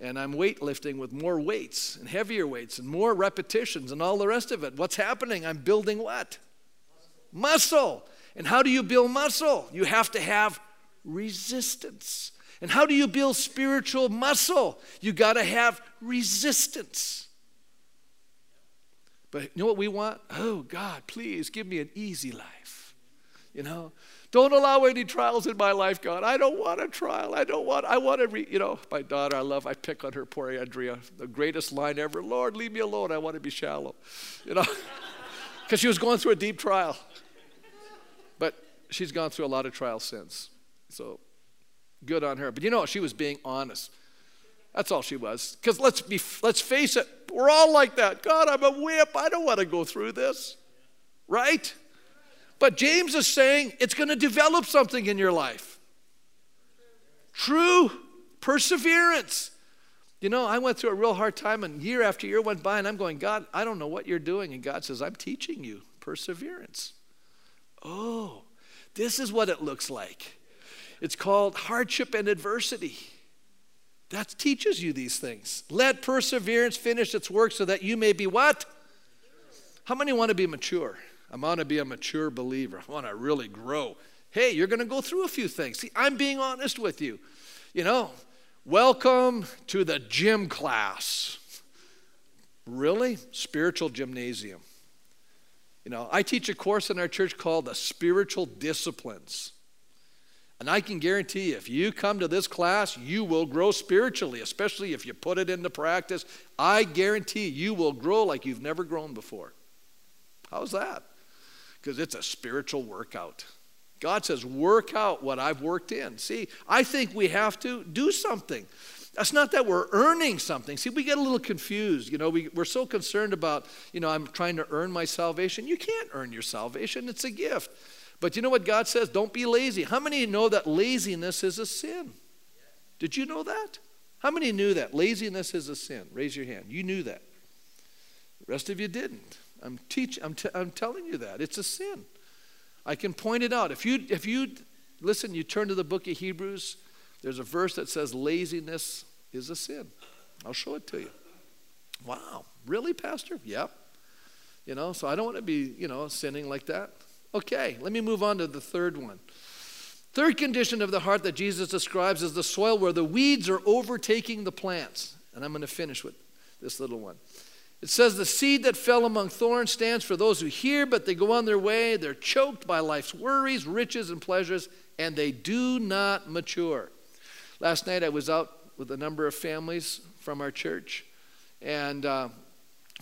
S1: And I'm weightlifting with more weights and heavier weights and more repetitions and all the rest of it. What's happening? I'm building what? Muscle. And how do you build muscle? You have to have resistance. And how do you build spiritual muscle? You got to have resistance. But you know what we want? Oh, God, please give me an easy life. You know, don't allow any trials in my life, God. I don't want a trial. I don't want, I want to, re, you know, my daughter, I love, I pick on her, poor Andrea, the greatest line ever Lord, leave me alone. I want to be shallow. You know, because she was going through a deep trial. But she's gone through a lot of trials since. So good on her. But you know, she was being honest. That's all she was. Because let's be let's face it, we're all like that. God, I'm a whip. I don't want to go through this. Right? But James is saying it's going to develop something in your life. True perseverance. You know, I went through a real hard time, and year after year went by, and I'm going, God, I don't know what you're doing. And God says, I'm teaching you perseverance. Oh, this is what it looks like. It's called hardship and adversity. That teaches you these things. Let perseverance finish its work so that you may be what? How many want to be mature? I want to be a mature believer. I want to really grow. Hey, you're going to go through a few things. See, I'm being honest with you. You know, welcome to the gym class. Really? Spiritual gymnasium. You know, I teach a course in our church called the Spiritual Disciplines. And I can guarantee you, if you come to this class, you will grow spiritually, especially if you put it into practice. I guarantee you will grow like you've never grown before. How's that? Because it's a spiritual workout. God says, work out what I've worked in. See, I think we have to do something. That's not that we're earning something. See, we get a little confused. You know, we, we're so concerned about, you know, I'm trying to earn my salvation. You can't earn your salvation, it's a gift. But you know what God says? Don't be lazy. How many know that laziness is a sin? Did you know that? How many knew that? Laziness is a sin. Raise your hand. You knew that. The rest of you didn't. I'm teach I'm, t- I'm telling you that. It's a sin. I can point it out. If you if you listen, you turn to the book of Hebrews, there's a verse that says laziness is a sin. I'll show it to you. Wow. Really, Pastor? Yep. You know, so I don't want to be, you know, sinning like that. Okay, let me move on to the third one. Third condition of the heart that Jesus describes is the soil where the weeds are overtaking the plants. And I'm going to finish with this little one. It says, The seed that fell among thorns stands for those who hear, but they go on their way. They're choked by life's worries, riches, and pleasures, and they do not mature. Last night I was out with a number of families from our church, and uh,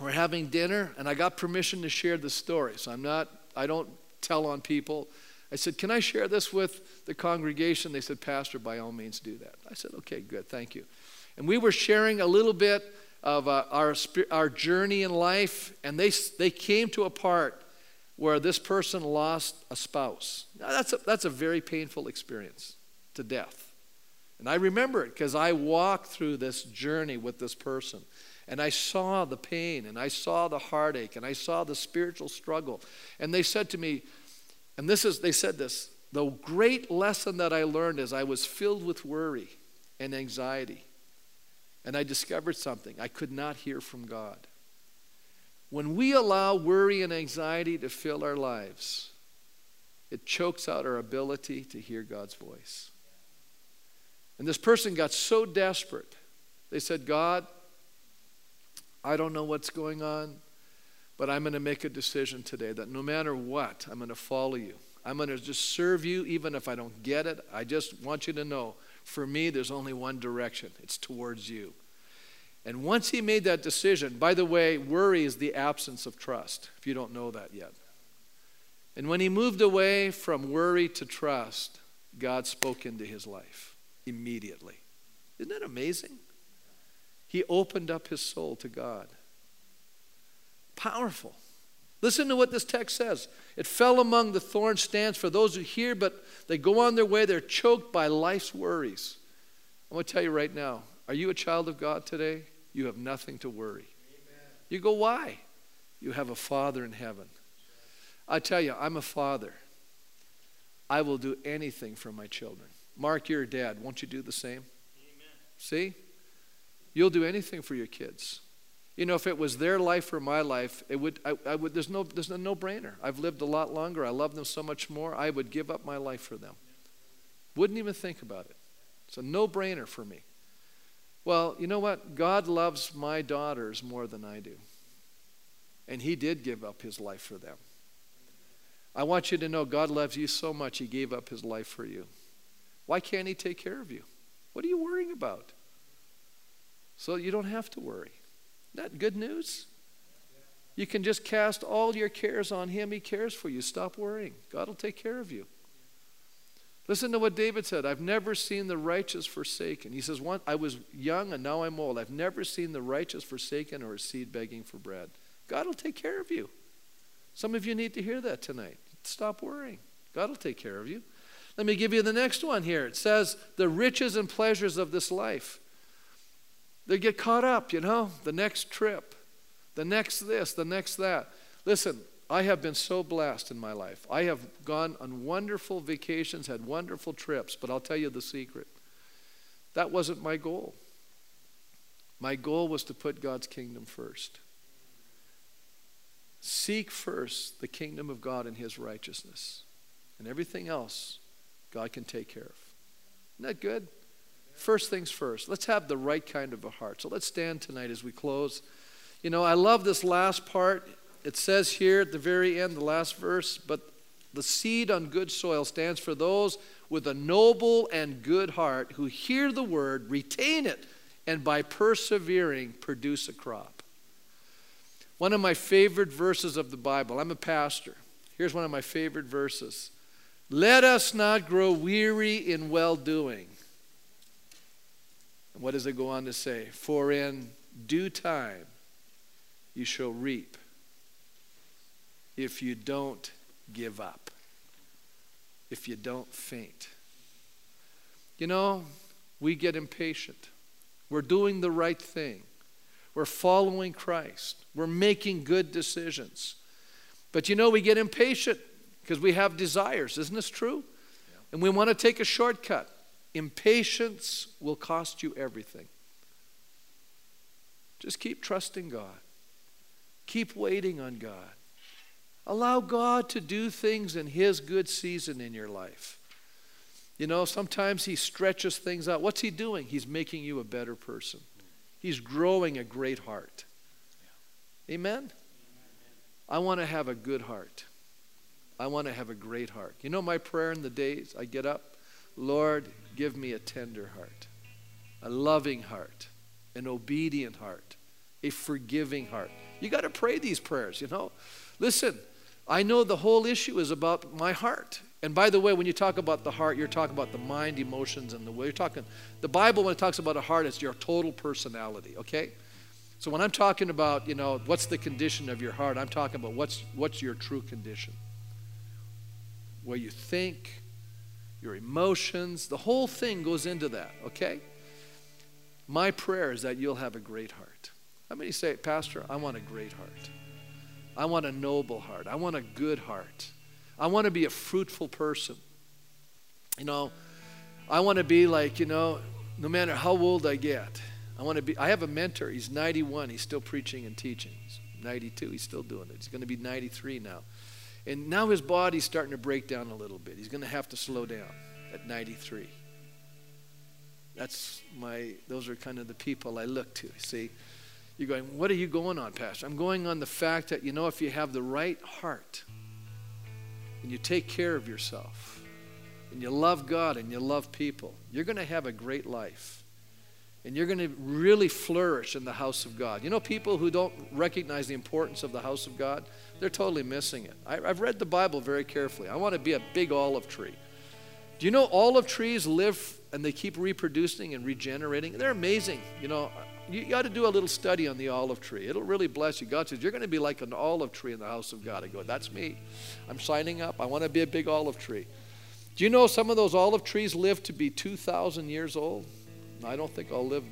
S1: we're having dinner, and I got permission to share the story. So I'm not, I don't tell on people. I said, Can I share this with the congregation? They said, Pastor, by all means do that. I said, Okay, good, thank you. And we were sharing a little bit of uh, our, our journey in life, and they, they came to a part where this person lost a spouse. Now, that's, a, that's a very painful experience to death. And I remember it because I walked through this journey with this person. And I saw the pain and I saw the heartache and I saw the spiritual struggle. And they said to me, and this is, they said this, the great lesson that I learned is I was filled with worry and anxiety. And I discovered something I could not hear from God. When we allow worry and anxiety to fill our lives, it chokes out our ability to hear God's voice. And this person got so desperate, they said, God, I don't know what's going on, but I'm going to make a decision today that no matter what, I'm going to follow you. I'm going to just serve you even if I don't get it. I just want you to know for me, there's only one direction it's towards you. And once he made that decision, by the way, worry is the absence of trust, if you don't know that yet. And when he moved away from worry to trust, God spoke into his life immediately. Isn't that amazing? He opened up his soul to God. Powerful. Listen to what this text says. It fell among the thorn stands for those who hear, but they go on their way. They're choked by life's worries. I'm going to tell you right now are you a child of God today? You have nothing to worry. Amen. You go, why? You have a Father in heaven. I tell you, I'm a father. I will do anything for my children. Mark, you're a dad. Won't you do the same? Amen. See? You'll do anything for your kids. You know, if it was their life or my life, it would, I, I would, there's no, there's no no-brainer. I've lived a lot longer. I love them so much more. I would give up my life for them. Wouldn't even think about it. It's a no-brainer for me. Well, you know what? God loves my daughters more than I do. And He did give up His life for them. I want you to know God loves you so much, He gave up His life for you. Why can't He take care of you? What are you worrying about? So you don't have to worry. Isn't that good news? You can just cast all your cares on Him. He cares for you. Stop worrying. God will take care of you. Listen to what David said I've never seen the righteous forsaken. He says, One, I was young and now I'm old. I've never seen the righteous forsaken or a seed begging for bread. God will take care of you. Some of you need to hear that tonight. Stop worrying. God will take care of you. Let me give you the next one here. It says, the riches and pleasures of this life. They get caught up, you know, the next trip, the next this, the next that. Listen, I have been so blessed in my life. I have gone on wonderful vacations, had wonderful trips, but I'll tell you the secret. That wasn't my goal. My goal was to put God's kingdom first. Seek first the kingdom of God and his righteousness, and everything else God can take care of. Isn't that good? First things first. Let's have the right kind of a heart. So let's stand tonight as we close. You know, I love this last part it says here at the very end, the last verse, but the seed on good soil stands for those with a noble and good heart who hear the word, retain it, and by persevering produce a crop. One of my favorite verses of the Bible, I'm a pastor. Here's one of my favorite verses Let us not grow weary in well doing. What does it go on to say? For in due time you shall reap if you don't give up, if you don't faint. You know, we get impatient. We're doing the right thing. We're following Christ. We're making good decisions. But you know, we get impatient because we have desires. Isn't this true? Yeah. And we want to take a shortcut. Impatience will cost you everything. Just keep trusting God, keep waiting on God. Allow God to do things in His good season in your life. You know, sometimes He stretches things out. What's He doing? He's making you a better person, He's growing a great heart. Amen? I want to have a good heart. I want to have a great heart. You know my prayer in the days I get up? Lord, give me a tender heart, a loving heart, an obedient heart, a forgiving heart. You got to pray these prayers, you know. Listen, I know the whole issue is about my heart. And by the way, when you talk about the heart, you're talking about the mind, emotions, and the way you're talking. The Bible, when it talks about a heart, it's your total personality, okay? So when I'm talking about, you know, what's the condition of your heart, I'm talking about what's, what's your true condition. Where you think, your emotions, the whole thing goes into that, okay? My prayer is that you'll have a great heart. How many say, Pastor, I want a great heart? I want a noble heart. I want a good heart. I want to be a fruitful person. You know, I want to be like, you know, no matter how old I get, I want to be. I have a mentor. He's 91. He's still preaching and teaching. He's 92. He's still doing it. He's going to be 93 now. And now his body's starting to break down a little bit. He's going to have to slow down at 93. That's my, those are kind of the people I look to. See, you're going, what are you going on, Pastor? I'm going on the fact that, you know, if you have the right heart and you take care of yourself and you love God and you love people, you're going to have a great life. And you're going to really flourish in the house of God. You know, people who don't recognize the importance of the house of God, they're totally missing it. I, I've read the Bible very carefully. I want to be a big olive tree. Do you know olive trees live and they keep reproducing and regenerating? They're amazing. You know, you got to do a little study on the olive tree. It'll really bless you. God says, You're going to be like an olive tree in the house of God. I go, That's me. I'm signing up. I want to be a big olive tree. Do you know some of those olive trees live to be 2,000 years old? I don't think I'll live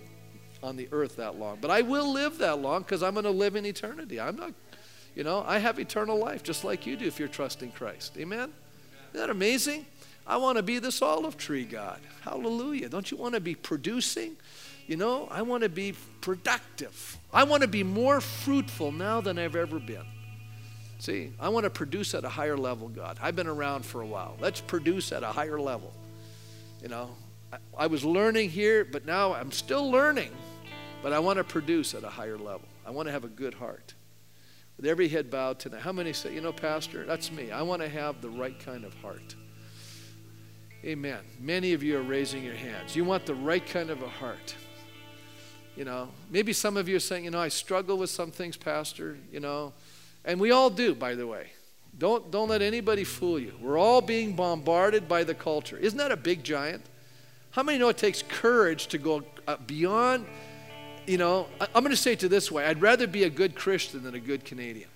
S1: on the earth that long, but I will live that long because I'm going to live in eternity. I'm not, you know, I have eternal life just like you do if you're trusting Christ. Amen? Isn't that amazing? I want to be this olive tree, God. Hallelujah. Don't you want to be producing? You know, I want to be productive. I want to be more fruitful now than I've ever been. See, I want to produce at a higher level, God. I've been around for a while. Let's produce at a higher level. You know, I, I was learning here, but now I'm still learning. But I want to produce at a higher level. I want to have a good heart. With every head bowed tonight, how many say, you know, Pastor, that's me. I want to have the right kind of heart. Amen. Many of you are raising your hands. You want the right kind of a heart. You know, maybe some of you are saying, you know, I struggle with some things, Pastor, you know, and we all do, by the way. Don't, don't let anybody fool you. We're all being bombarded by the culture. Isn't that a big giant? How many know it takes courage to go uh, beyond, you know, I'm going to say it to this way I'd rather be a good Christian than a good Canadian.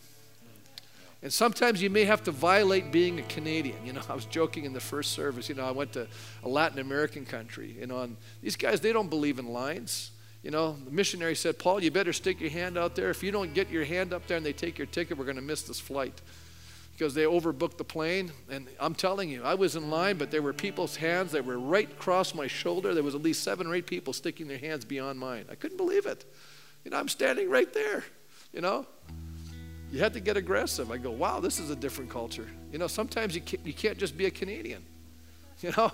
S1: And sometimes you may have to violate being a Canadian. You know, I was joking in the first service. You know, I went to a Latin American country. You know, and these guys, they don't believe in lines. You know, the missionary said, Paul, you better stick your hand out there. If you don't get your hand up there and they take your ticket, we're going to miss this flight. Because they overbooked the plane. And I'm telling you, I was in line, but there were people's hands that were right across my shoulder. There was at least seven or eight people sticking their hands beyond mine. I couldn't believe it. You know, I'm standing right there, you know. You had to get aggressive. I go, wow, this is a different culture. You know, sometimes you can't, you can't just be a Canadian. You know,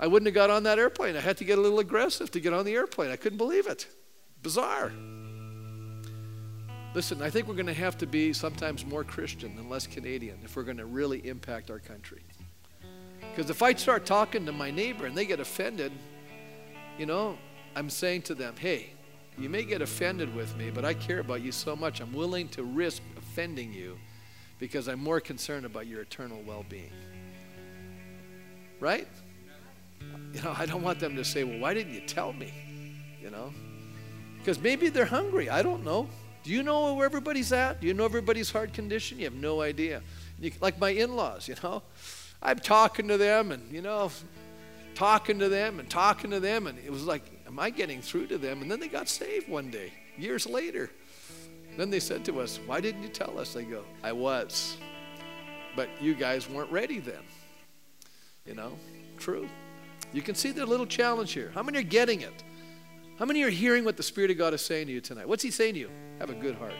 S1: I wouldn't have got on that airplane. I had to get a little aggressive to get on the airplane. I couldn't believe it. Bizarre. Listen, I think we're going to have to be sometimes more Christian and less Canadian if we're going to really impact our country. Because if I start talking to my neighbor and they get offended, you know, I'm saying to them, hey, you may get offended with me, but I care about you so much, I'm willing to risk offending you because I'm more concerned about your eternal well being. Right? You know, I don't want them to say, well, why didn't you tell me? You know? Because maybe they're hungry. I don't know. Do you know where everybody's at? Do you know everybody's heart condition? You have no idea. You, like my in laws, you know? I'm talking to them and, you know, talking to them and talking to them. And it was like, am I getting through to them? And then they got saved one day, years later. Then they said to us, Why didn't you tell us? They go, I was. But you guys weren't ready then. You know, true. You can see the little challenge here. How many are getting it? How many are hearing what the Spirit of God is saying to you tonight? What's He saying to you? Have a good heart.